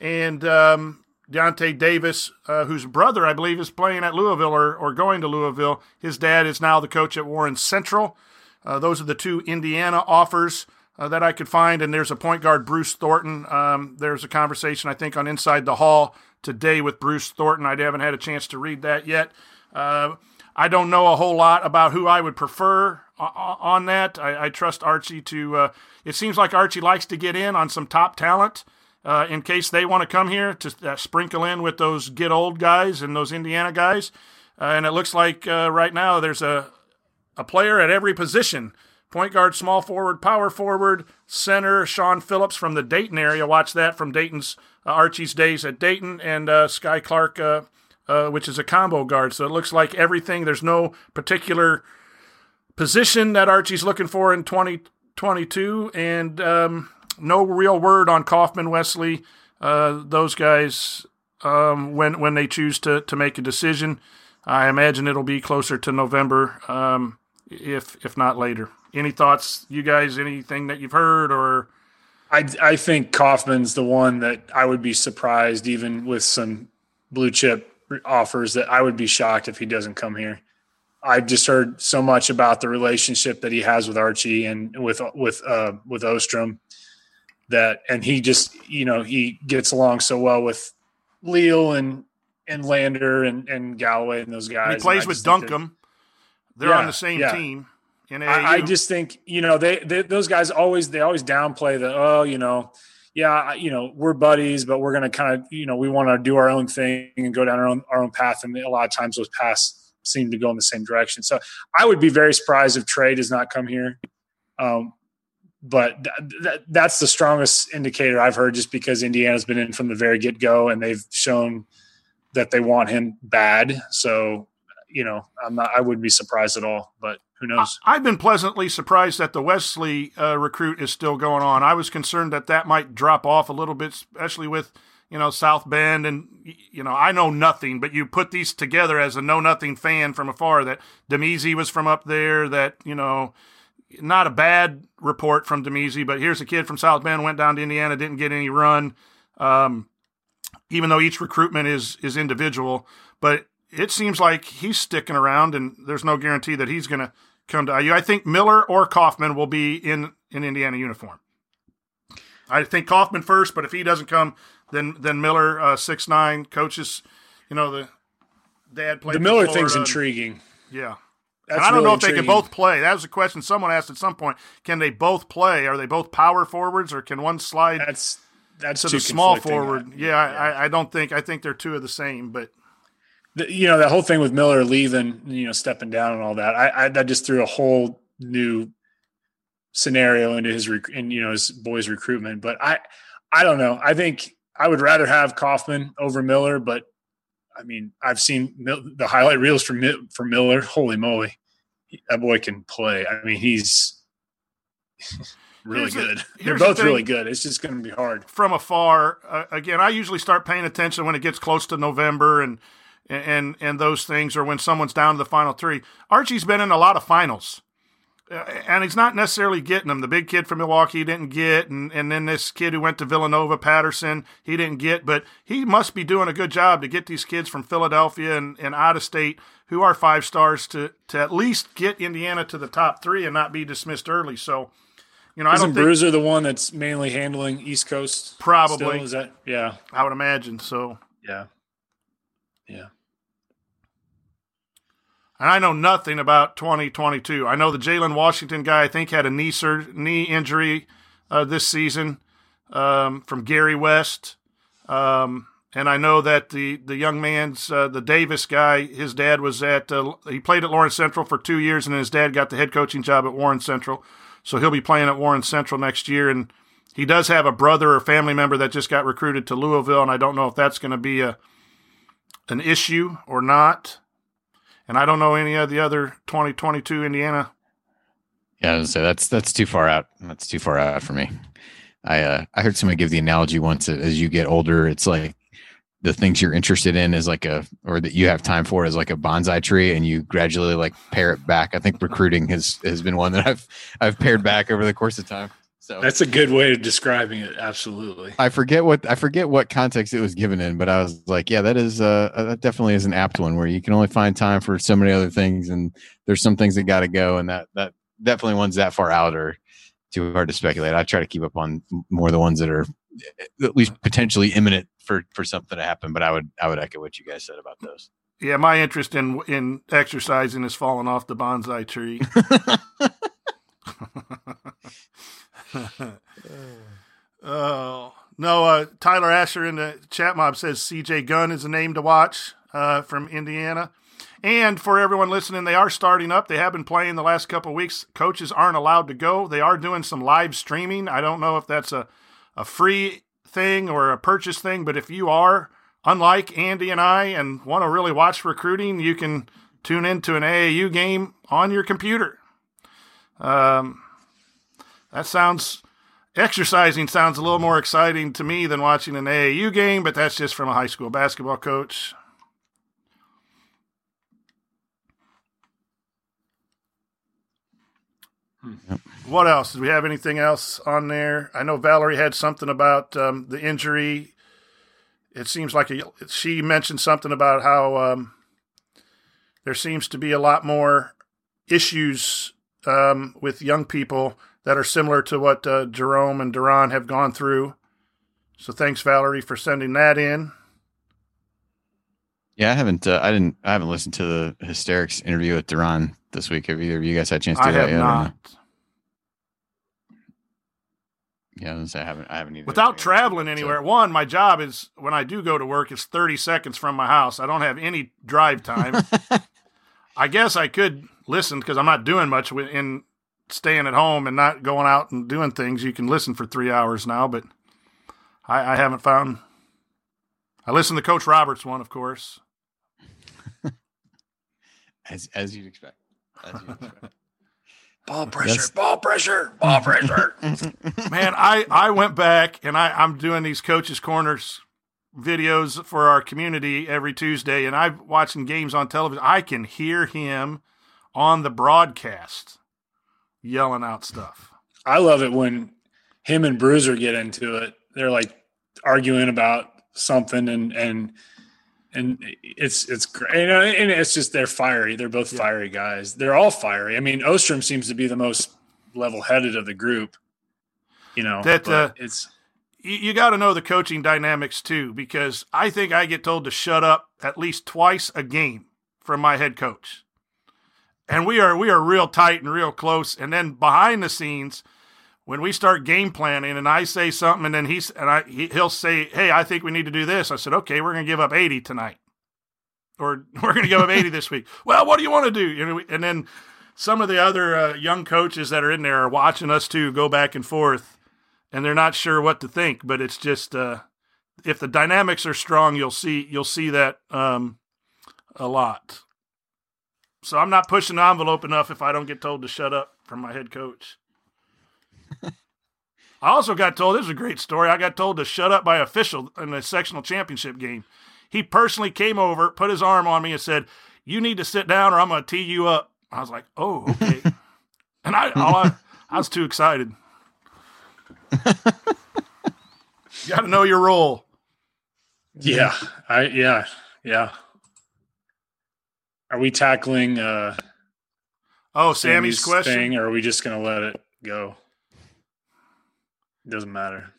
A: And um, Deontay Davis, uh, whose brother, I believe, is playing at Louisville or, or going to Louisville. His dad is now the coach at Warren Central. Uh, those are the two Indiana offers uh, that I could find. And there's a point guard, Bruce Thornton. Um, there's a conversation, I think, on Inside the Hall today with Bruce Thornton. I haven't had a chance to read that yet. Uh, I don't know a whole lot about who I would prefer on that. I, I trust Archie to. Uh, it seems like Archie likes to get in on some top talent uh, in case they want to come here to uh, sprinkle in with those get old guys and those Indiana guys. Uh, and it looks like uh, right now there's a a player at every position. Point guard, small forward, power forward, center, Sean Phillips from the Dayton area. Watch that from Dayton's uh, Archie's days at Dayton and uh, Skyy Clark, uh, which is a combo guard. So it looks like everything. There's no particular position that Archie's looking for in 2022, and um, no real word on Kaufman, Wesley. those guys um, when when they choose to to make a decision. I imagine it'll be closer to November, um, if if not later. Any thoughts, you guys? Anything that you've heard or?
F: I I think Kaufman's the one that I would be surprised, even with some blue chip offers, that I would be shocked if he doesn't come here. I've just heard so much about the relationship that he has with Archie and with with uh, with Ostrom that, and he just you know he gets along so well with Leal and and Lander and and Galloway and those guys.
A: And he plays with Duncomb. They're
F: Yeah,
A: on the same
F: yeah.
A: team.
F: I, I just think you know they, they those guys always they always downplay the oh you know yeah you know we're buddies but we're gonna kind of you know we want to do our own thing and go down our own our own path. And a lot of times those paths seem to go in the same direction. So I would be very surprised if Trey does not come here. Um, but th- th- that's the strongest indicator I've heard just because Indiana's been in from the very get go and they've shown that they want him bad. So you know I'm not I wouldn't be surprised at all but who knows.
A: I've been pleasantly surprised that the Wesley uh, recruit is still going on. I was concerned that that might drop off a little bit, especially with you know South Bend and you know I know nothing, but you put these together as a know nothing fan from afar. That Damezi was from up there. That you know, not a bad report from Damezi, but here's a kid from South Bend went down to Indiana, didn't get any run. Um, even though each recruitment is is individual, but it seems like he's sticking around, and there's no guarantee that he's going to come to IU. I think Miller or Kaufman will be in in Indiana uniform. I think Kaufman first, but if he doesn't come, then then Miller uh, six nine coaches. You know the dad played
F: The Miller
A: Florida
F: thing's
A: and-
F: intriguing.
A: Yeah. I don't
F: really
A: know if they can both play. That was a question someone asked at some point. Can they both play? Are they both power forwards, or can one slide?
F: That's that's
A: to the small forward. Yeah, I, I don't think. I think they're two of the same. But
F: The- you know that whole thing with Miller leaving, you know, stepping down and all that. I, I that just threw a whole new scenario into his rec- in you know his boys recruitment. But I I don't know. I think I would rather have Kaufman over Miller. But I mean, I've seen Mil- the highlight reels for for Miller. Holy moly, that boy can play. I mean, he's really
A: Here's
F: good. They're
A: here's the
F: both really good. It's just going to be hard.
A: from afar, uh, again, I usually start paying attention when it gets close to November and and and those things, or when someone's down to the final three. Archie's been in a lot of finals. Uh, and he's not necessarily getting them. The big kid from Milwaukee didn't get, and, and then this kid who went to Villanova, Patterson, he didn't get. But he must be doing a good job to get these kids from Philadelphia and, and out of state who are five stars to to at least get Indiana to the top three and not be dismissed early. So, you know, I
F: Isn't
A: don't think
F: Bruiser the one that's mainly handling East Coast?
A: Probably.
F: still? Is that yeah?
A: I would imagine so.
F: Yeah. Yeah.
A: And I know nothing about 2022. I know the Jalen Washington guy, I think, had a knee sur- knee injury uh, this season um, from Gary West. Um, and I know that the the young man's uh, the Davis guy. His dad was at uh, he played at Lawrence Central for two years, and his dad got the head coaching job at Warren Central. So he'll be playing at Warren Central next year. And he does have a brother or family member that just got recruited to Louisville, and I don't know if that's going to be a an issue or not. And I don't know any of the other 2022 Indiana.
E: Yeah, say that's that's too far out. That's too far out for me. I uh, I heard somebody give the analogy once that as you get older, it's like the things you're interested in is like a or that you have time for is like a bonsai tree, and you gradually like pare it back. I think recruiting has has been one that I've I've pared back over the course of time. So
F: That's a good way of describing it. Absolutely.
E: I forget what I forget what context it was given in, but I was like, yeah, that is uh that definitely is an apt one where you can only find time for so many other things, and there's some things that got to go, and that that definitely ones that far out are too hard to speculate. I try to keep up on more the ones that are at least potentially imminent for for something to happen, but I would I would echo what you guys said about those.
A: Yeah, my interest in in exercising has fallen off the bonsai tree. oh no, uh, Tyler Asher in the chat mob says C.J. Gunn is a name to watch uh, from Indiana. And for everyone listening, they are starting up. They have been playing the last couple weeks. Coaches aren't allowed to go. They are doing some live streaming. I don't know if that's a, a free thing or a purchase thing, but if you are, unlike Andy and I, and want to really watch recruiting, you can tune into an AAU game on your computer. Um, that sounds exercising sounds a little more exciting to me than watching an AAU game, but that's just from a high school basketball coach. What else? Did we have anything else on there? I know Valerie had something about um, the injury. It seems like a, she mentioned something about how um, there seems to be a lot more issues um, with young people that are similar to what uh, Jerome and Duran have gone through. So thanks, Valerie, for sending that in.
E: Yeah, I haven't. Uh, I didn't. I haven't listened to the hysterics interview with Duran this week. Have either of you guys had a chance to do
A: I
E: that
A: have
E: yet?
A: not.
E: Yeah, I, was gonna say I haven't. I haven't either.
A: Without traveling anywhere, one, my job is when I do go to work, it's 30 seconds from my house. I don't have any drive time. I guess I could listen because I'm not doing much in staying at home and not going out and doing things. You can listen for three hours now, but I, I haven't found. I listened to Coach Roberts one, of course.
E: as as you'd expect. As you'd expect.
F: Ball
E: pressure, That's-
F: ball pressure, ball pressure.
A: Man, I, I went back and I, I'm doing these coaches' corners videos for our community every Tuesday, and I'm watching games on television. I can hear him on the broadcast yelling out stuff.
F: I love it when him and Bruiser get into it. They're like arguing about something, and and and it's it's great. You know, and it's just they're fiery. They're both fiery guys. They're all fiery. I mean, Ostrom seems to be the most level-headed of the group. You know,
A: That, uh,
F: it's
A: You, you got to know the coaching dynamics too, because I think I get told to shut up at least twice a game from my head coach, and we are we are real tight and real close. And then behind the scenes, when we start game planning, and I say something, and then he's and I he, he'll say, "Hey, I think we need to do this." I said, "Okay, we're going to give up eighty tonight, or we're going to give up eighty this week." Well, what do you want to do? You know, and then some of the other uh, young coaches that are in there are watching us too go back and forth, and they're not sure what to think. But it's just uh, if the dynamics are strong, you'll see you'll see that um, a lot. So I'm not pushing the envelope enough if I don't get told to shut up from my head coach. I also got told this is a great story. I got told to shut up by official in the sectional championship game. He personally came over, put his arm on me, and said, "You need to sit down, or I'm going to tee you up." I was like, "Oh, okay." and I, all I, I was too excited. You got to know your role.
F: yeah, I yeah yeah. Are we tackling uh
A: Oh, Sammy's question?
F: thing, or are we just gonna let it go? It doesn't matter.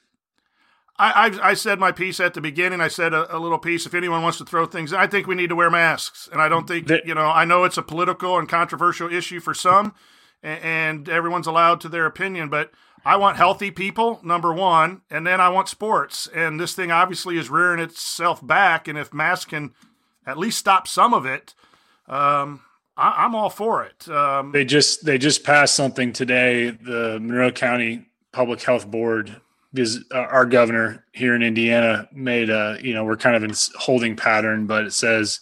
A: I, I, I said my piece at the beginning. I said a, a little piece. If anyone wants to throw things, I think we need to wear masks. And I don't think you know. I know it's a political and controversial issue for some, and, and everyone's allowed to their opinion. But I want healthy people, number one, and then I want sports. And this thing obviously is rearing itself back. And if masks can at least stop some of it, um, I, I'm all for it. Um,
F: They just they just passed something today. The Monroe County Public Health Board, because uh, our governor here in Indiana made a you know we're kind of in holding pattern, but it says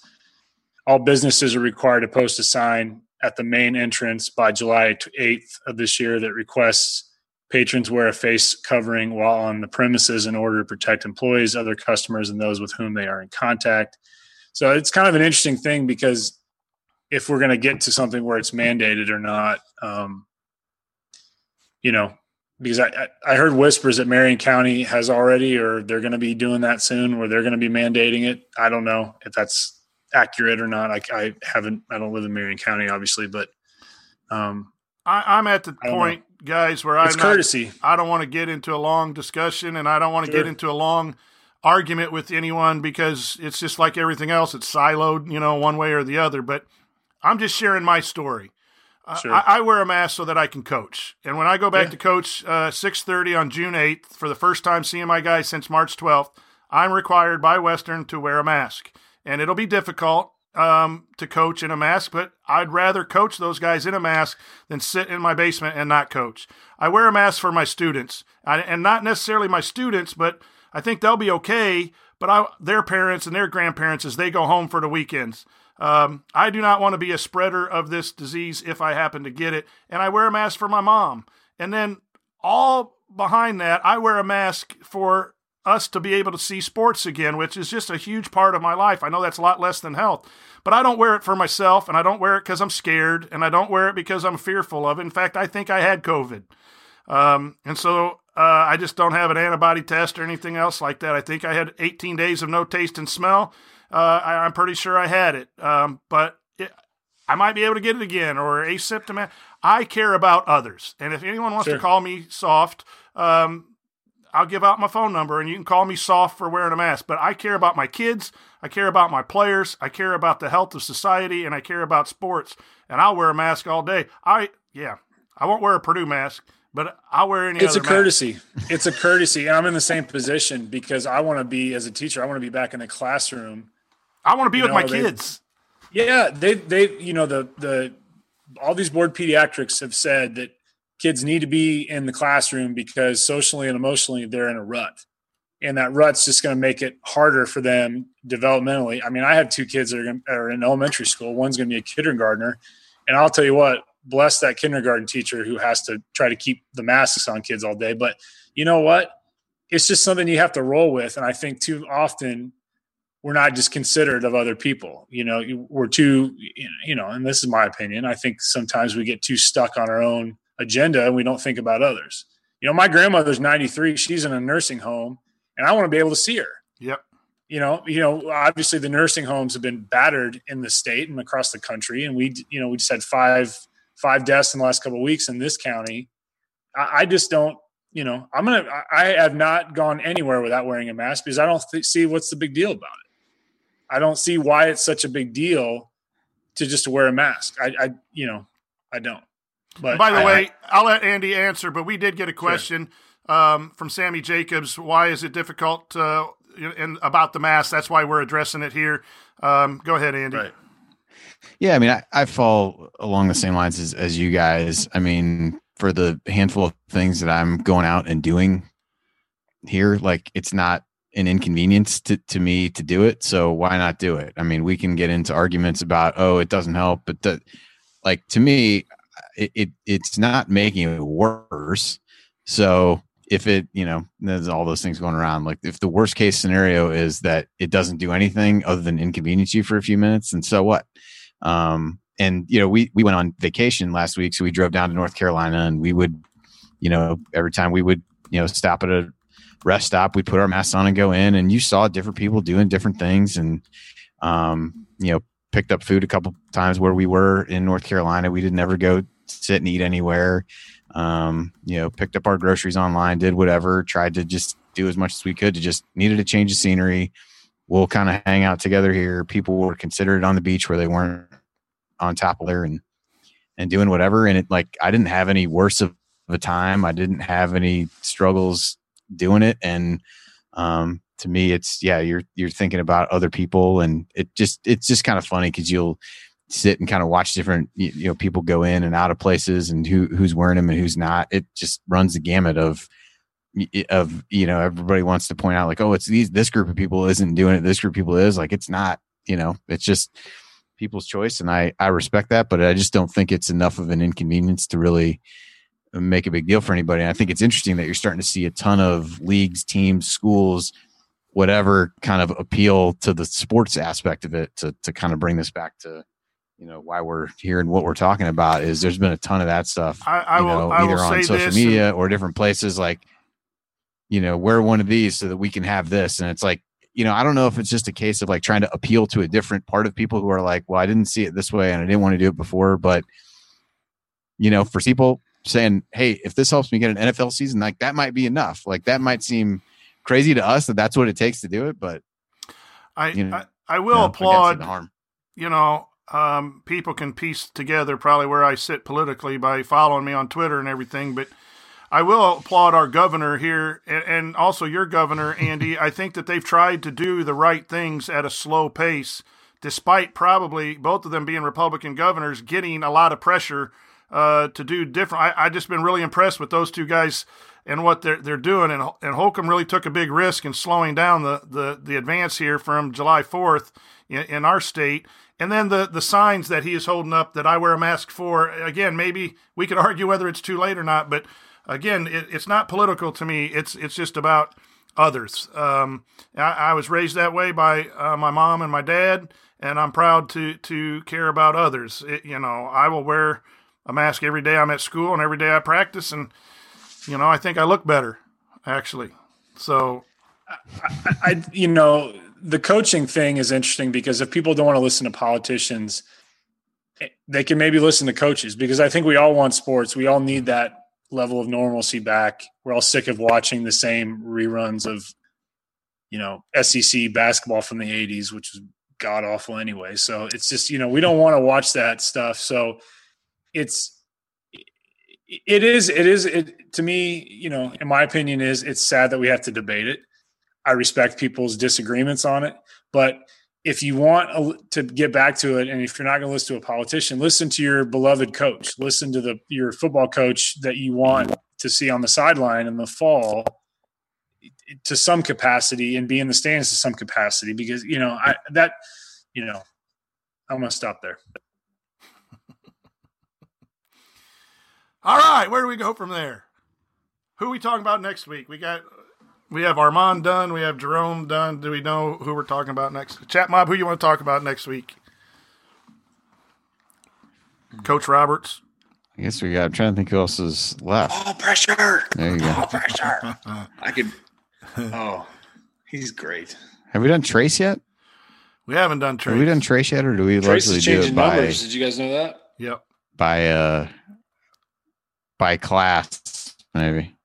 F: all businesses are required to post a sign at the main entrance by July eighth of this year that requests patrons wear a face covering while on the premises in order to protect employees, other customers, and those with whom they are in contact. So it's kind of an interesting thing because if we're going to get to something where it's mandated or not, um, you know, because I, I, I heard whispers that Marion County has already, or they're going to be doing that soon, where they're going to be mandating it. I don't know if that's accurate or not. I, I haven't, I don't live in Marion County, obviously, but um,
A: I, I'm at the
F: I
A: point, guys, where I'm
F: It's
A: not-
F: courtesy.
A: I don't want to get into a long discussion, and I don't want to
F: Sure.
A: get into a long argument with anyone because it's just like everything else; it's siloed, you know, one way or the other. But I'm just sharing my story. Uh,
F: Sure.
A: I, I wear a mask so that I can coach, and when I go back
F: Yeah.
A: to coach uh, 6:30 on June 8th for the first time seeing my guys since March 12th, I'm required by Western to wear a mask, and it'll be difficult um, to coach in a mask, but I'd rather coach those guys in a mask than sit in my basement and not coach. I wear a mask for my students, I, and not necessarily my students, but I think they'll be okay. But I, their parents and their grandparents as they go home for the weekends. Um, I do not want to be a spreader of this disease if I happen to get it, and I wear a mask for my mom. And then all behind that, I wear a mask for us to be able to see sports again, which is just a huge part of my life. I know that's a lot less than health, but I don't wear it for myself and I don't wear it because I'm scared and I don't wear it because I'm fearful of it. In fact, I think I had COVID. Um, and so uh, I just don't have an antibody test or anything else like that. I think I had 18 days of no taste and smell. Uh, I, am pretty sure I had it, um, but it, I might be able to get it again or asymptomatic. I care about others, and if anyone wants sure. to call me soft, um, I'll give out my phone number and you can call me soft for wearing a mask. But I care about my kids, I care about my players, I care about the health of society, and I care about sports. And I'll wear a mask all day. I yeah, I won't wear a Purdue mask, but I'll wear any.
F: It's a courtesy. It's a courtesy, and I'm in the same position because I want to be as a teacher. I want to be back in the classroom.
A: I want to be you with know, my they, kids.
F: Yeah, they they you know the the all these board pediatrics have said that kids need to be in the classroom because socially and emotionally they're in a rut and that rut's just going to make it harder for them developmentally i mean i have two kids that are, gonna, are in elementary school one's going to be a kindergartner and i'll tell you what bless that kindergarten teacher who has to try to keep the masks on kids all day but you know what it's just something you have to roll with and i think too often we're not just considerate of other people you know we're too you know and this is my opinion i think sometimes we get too stuck on our own agenda and we don't think about others. You know, my grandmother's 93, she's in a nursing home and I want to be able to see her.
A: Yep.
F: You know, you know, obviously the nursing homes have been battered in the state and across the country. And we, you know, we just had five, five deaths in the last couple of weeks in this county. I, I just don't, you know, I'm going to, I have not gone anywhere without wearing a mask because I don't th- see what's the big deal about it. I don't see why it's such a big deal to just to wear a mask. I, I you know, I don't.
A: But by the I, way, I, will let Andy answer, but we did get a question sure. um, from Sammy Jacobs. Why is it difficult uh, in, about the mask? That's why we're addressing it here. Um, go ahead, Andy.
F: Right.
E: Yeah, I mean, I, I fall along the same lines as, as you guys. I mean, for the handful of things that I'm going out and doing here, like it's not an inconvenience to, to me to do it. So why not do it? I mean, we can get into arguments about, oh, it doesn't help, but the, like to me, it, it it's not making it worse. So if it, you know, there's all those things going around. Like if the worst case scenario is that it doesn't do anything other than inconvenience you for a few minutes, and so what? Um, and you know, we we went on vacation last week, so we drove down to North Carolina, and we would, you know, every time we would, you know, stop at a rest stop, we'd put our masks on and go in, and you saw different people doing different things, and um, you know, picked up food a couple times where we were in North Carolina. We did never go sit and eat anywhere. Um, you know, picked up our groceries online, did whatever, tried to just do as much as we could to just needed a change of scenery. We'll kind of hang out together here. People were considered on the beach where they weren't on top of there and and doing whatever. And it like I didn't have any worse of a time. I didn't have any struggles doing it. And um to me it's yeah you're you're thinking about other people and it just it's just kind of funny because you'll sit and kind of watch different you know people go in and out of places and who who's wearing them and who's not it just runs the gamut of of you know everybody wants to point out like oh it's these this group of people isn't doing it this group of people is like it's not you know it's just people's choice and i i respect that but i just don't think it's enough of an inconvenience to really make a big deal for anybody. And i think it's interesting that you're starting to see a ton of leagues teams schools whatever kind of appeal to the sports aspect of it to to kind of bring this back to you know why we're here and what we're talking about is there's been a ton of that stuff
A: I, I
E: you
A: will,
E: know,
A: I
E: either on social media
A: and-
E: or different places like you know wear one of these so that we can have this. And it's like you know i don't know if it's just a case of like trying to appeal to a different part of people who are like well i didn't see it this way and i didn't want to do it before but you know for people saying hey if this helps me get an nfl season like that might be enough like that might seem crazy to us that that's what it takes to do it, but
A: I you know, I, I, will you know, applaud. You know, um, people can piece together probably where I sit politically by following me on Twitter and everything, but I will applaud our governor here and, and also your governor, Andy. I think that they've tried to do the right things at a slow pace, despite probably both of them being Republican governors getting a lot of pressure uh, to do different. I, I just been really impressed with those two guys and what they're they're doing. And and Holcomb really took a big risk in slowing down the the, the advance here from July 4th in, in our state. And then the the signs that he is holding up that I wear a mask for. Again, maybe we could argue whether it's too late or not, but. again, it, it's not political to me. It's it's just about others. Um, I, I, was raised that way by uh, my mom and my dad, and I'm proud to to care about others. It, you know, I will wear a mask every day I'm at school and every day I practice, and you know, I think I look better actually. So,
F: I, I you know, the coaching thing is interesting because if people don't want to listen to politicians, they can maybe listen to coaches because I think we all want sports. We all need that level of normalcy back. We're all sick of watching the same reruns of, you know, SEC basketball from the 80s, which is god awful anyway. So it's just, you know, we don't want to watch that stuff. So it's, it is, it is, it to me, you know, in my opinion, is it's sad that we have to debate it. I respect people's disagreements on it, but if you want to get back to it, and if you're not going to listen to a politician, listen to your beloved coach. Listen to the your football coach that you want to see on the sideline in the fall to some capacity and be in the stands to some capacity because you know I that you know I'm going to stop there.
A: All right, where do we go from there? Who we talking about next week? We got we have Armaan done. We have Jerome done. Do we know who we're talking about next? Chat mob, who you want to talk about next week? Coach Roberts.
E: I guess we got. I'm trying to think who else is left.
P: Oh, pressure!
E: There you go.
P: Oh, pressure! I could. Oh, he's great.
E: Have we done Trayce yet?
A: We haven't done Trayce.
E: Have we done Trayce yet, or do we
F: Trayce
E: largely
F: is
E: do
F: changing
E: it by
F: numbers. Did you guys know that?
A: Yep.
E: by uh by class? Maybe.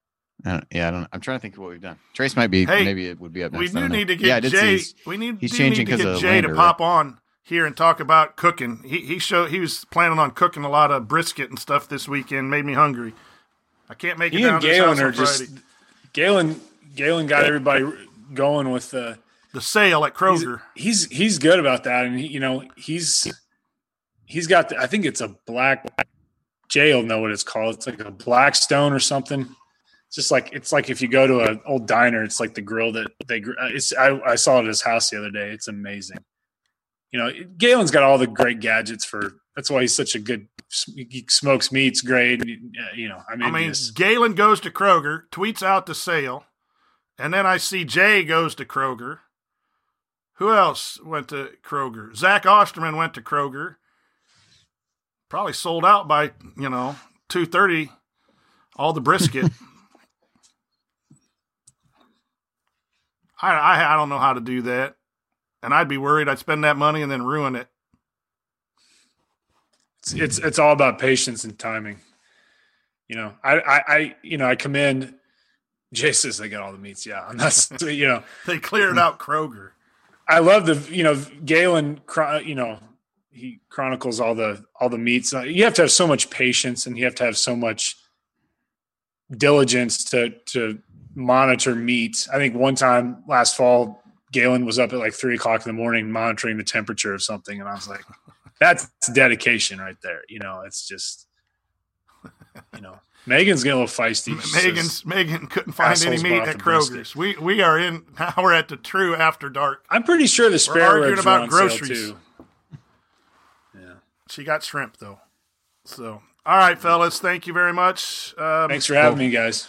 E: I don't, yeah, I don't. I'm trying to think of what we've done. Trayce might be.
A: Hey,
E: maybe it would be up next.
A: We do
E: don't know.
A: need to get
E: did see
A: Jay.
E: he's-
A: We need.
E: He's
A: do
E: changing
A: need to
E: because
A: get
E: of
A: Jay
E: Lander,
A: to
E: right?
A: pop on here and talk about cooking. He he showed he was planning on cooking a lot of brisket and stuff this weekend. Made me hungry. I can't make it
F: He
A: down
F: and
A: to his house
F: Galen
A: on
F: are just
A: Friday.
F: Galen. Galen got everybody going with the
A: the sale at Kroger.
F: He's he's, he's good about that, and he, you know he's he's got. The, I think it's a black. Jay will know what it's called. It's like a Blackstone or something. Just like it's like if you go to an old diner, it's like the grill that they. uh, It's I, I saw it at his house the other day. It's amazing. You know, Galen's got all the great gadgets for. That's why he's such a good. He smokes meats great. uh, You know, I mean,
A: I mean. Galen goes to Kroger, tweets out the sale, and then I see Jay goes to Kroger. Who else went to Kroger? Zach Osterman went to Kroger. Probably sold out by you know two thirty. All the brisket. I, I I don't know how to do that, and I'd be worried I'd spend that money and then ruin it.
F: it's it's it's all about patience and timing. You know, I I, I you know I commend. Jay says they got all the meats. Yeah, and that's you know
A: They cleared out Kroger.
F: I love the you know Galen. You know he chronicles all the all the meats. Uh, You have to have so much patience, and you have to have so much diligence to to monitor meat. I think one time last fall, Galen was up at like three o'clock in the morning monitoring the temperature of something, and I was like, "That's dedication right there." You know, it's just you know Megan's getting a little feisty.
A: Megan's
F: says,
A: Megan couldn't find any meat at. Kroger's. We we are in now. We're at the true after dark.
F: I'm pretty sure the
A: We're
F: spare
A: arguing about
F: were on sale,
A: groceries.
F: too. Yeah.
A: She got shrimp though. So all right, fellas, thank you very much. Um,
F: Thanks for having me, guys.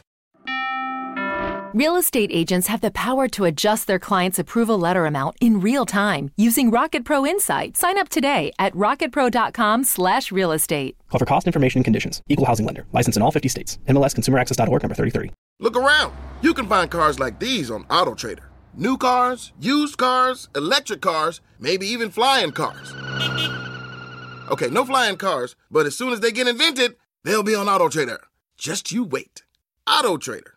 Q: Real estate agents have the power to adjust their client's approval letter amount in real time using Rocket Pro Insight. Sign up today at rocketpro.com/slash real estate.
R: Call for cost information and conditions. Equal housing lender. License in all 50 states. MLSConsumerAccess.org number 33.
S: Look around. You can find cars like these on AutoTrader. New cars, used cars, electric cars, maybe even flying cars. Okay, no flying cars, but as soon as they get invented, they'll be on AutoTrader. Just you wait. AutoTrader.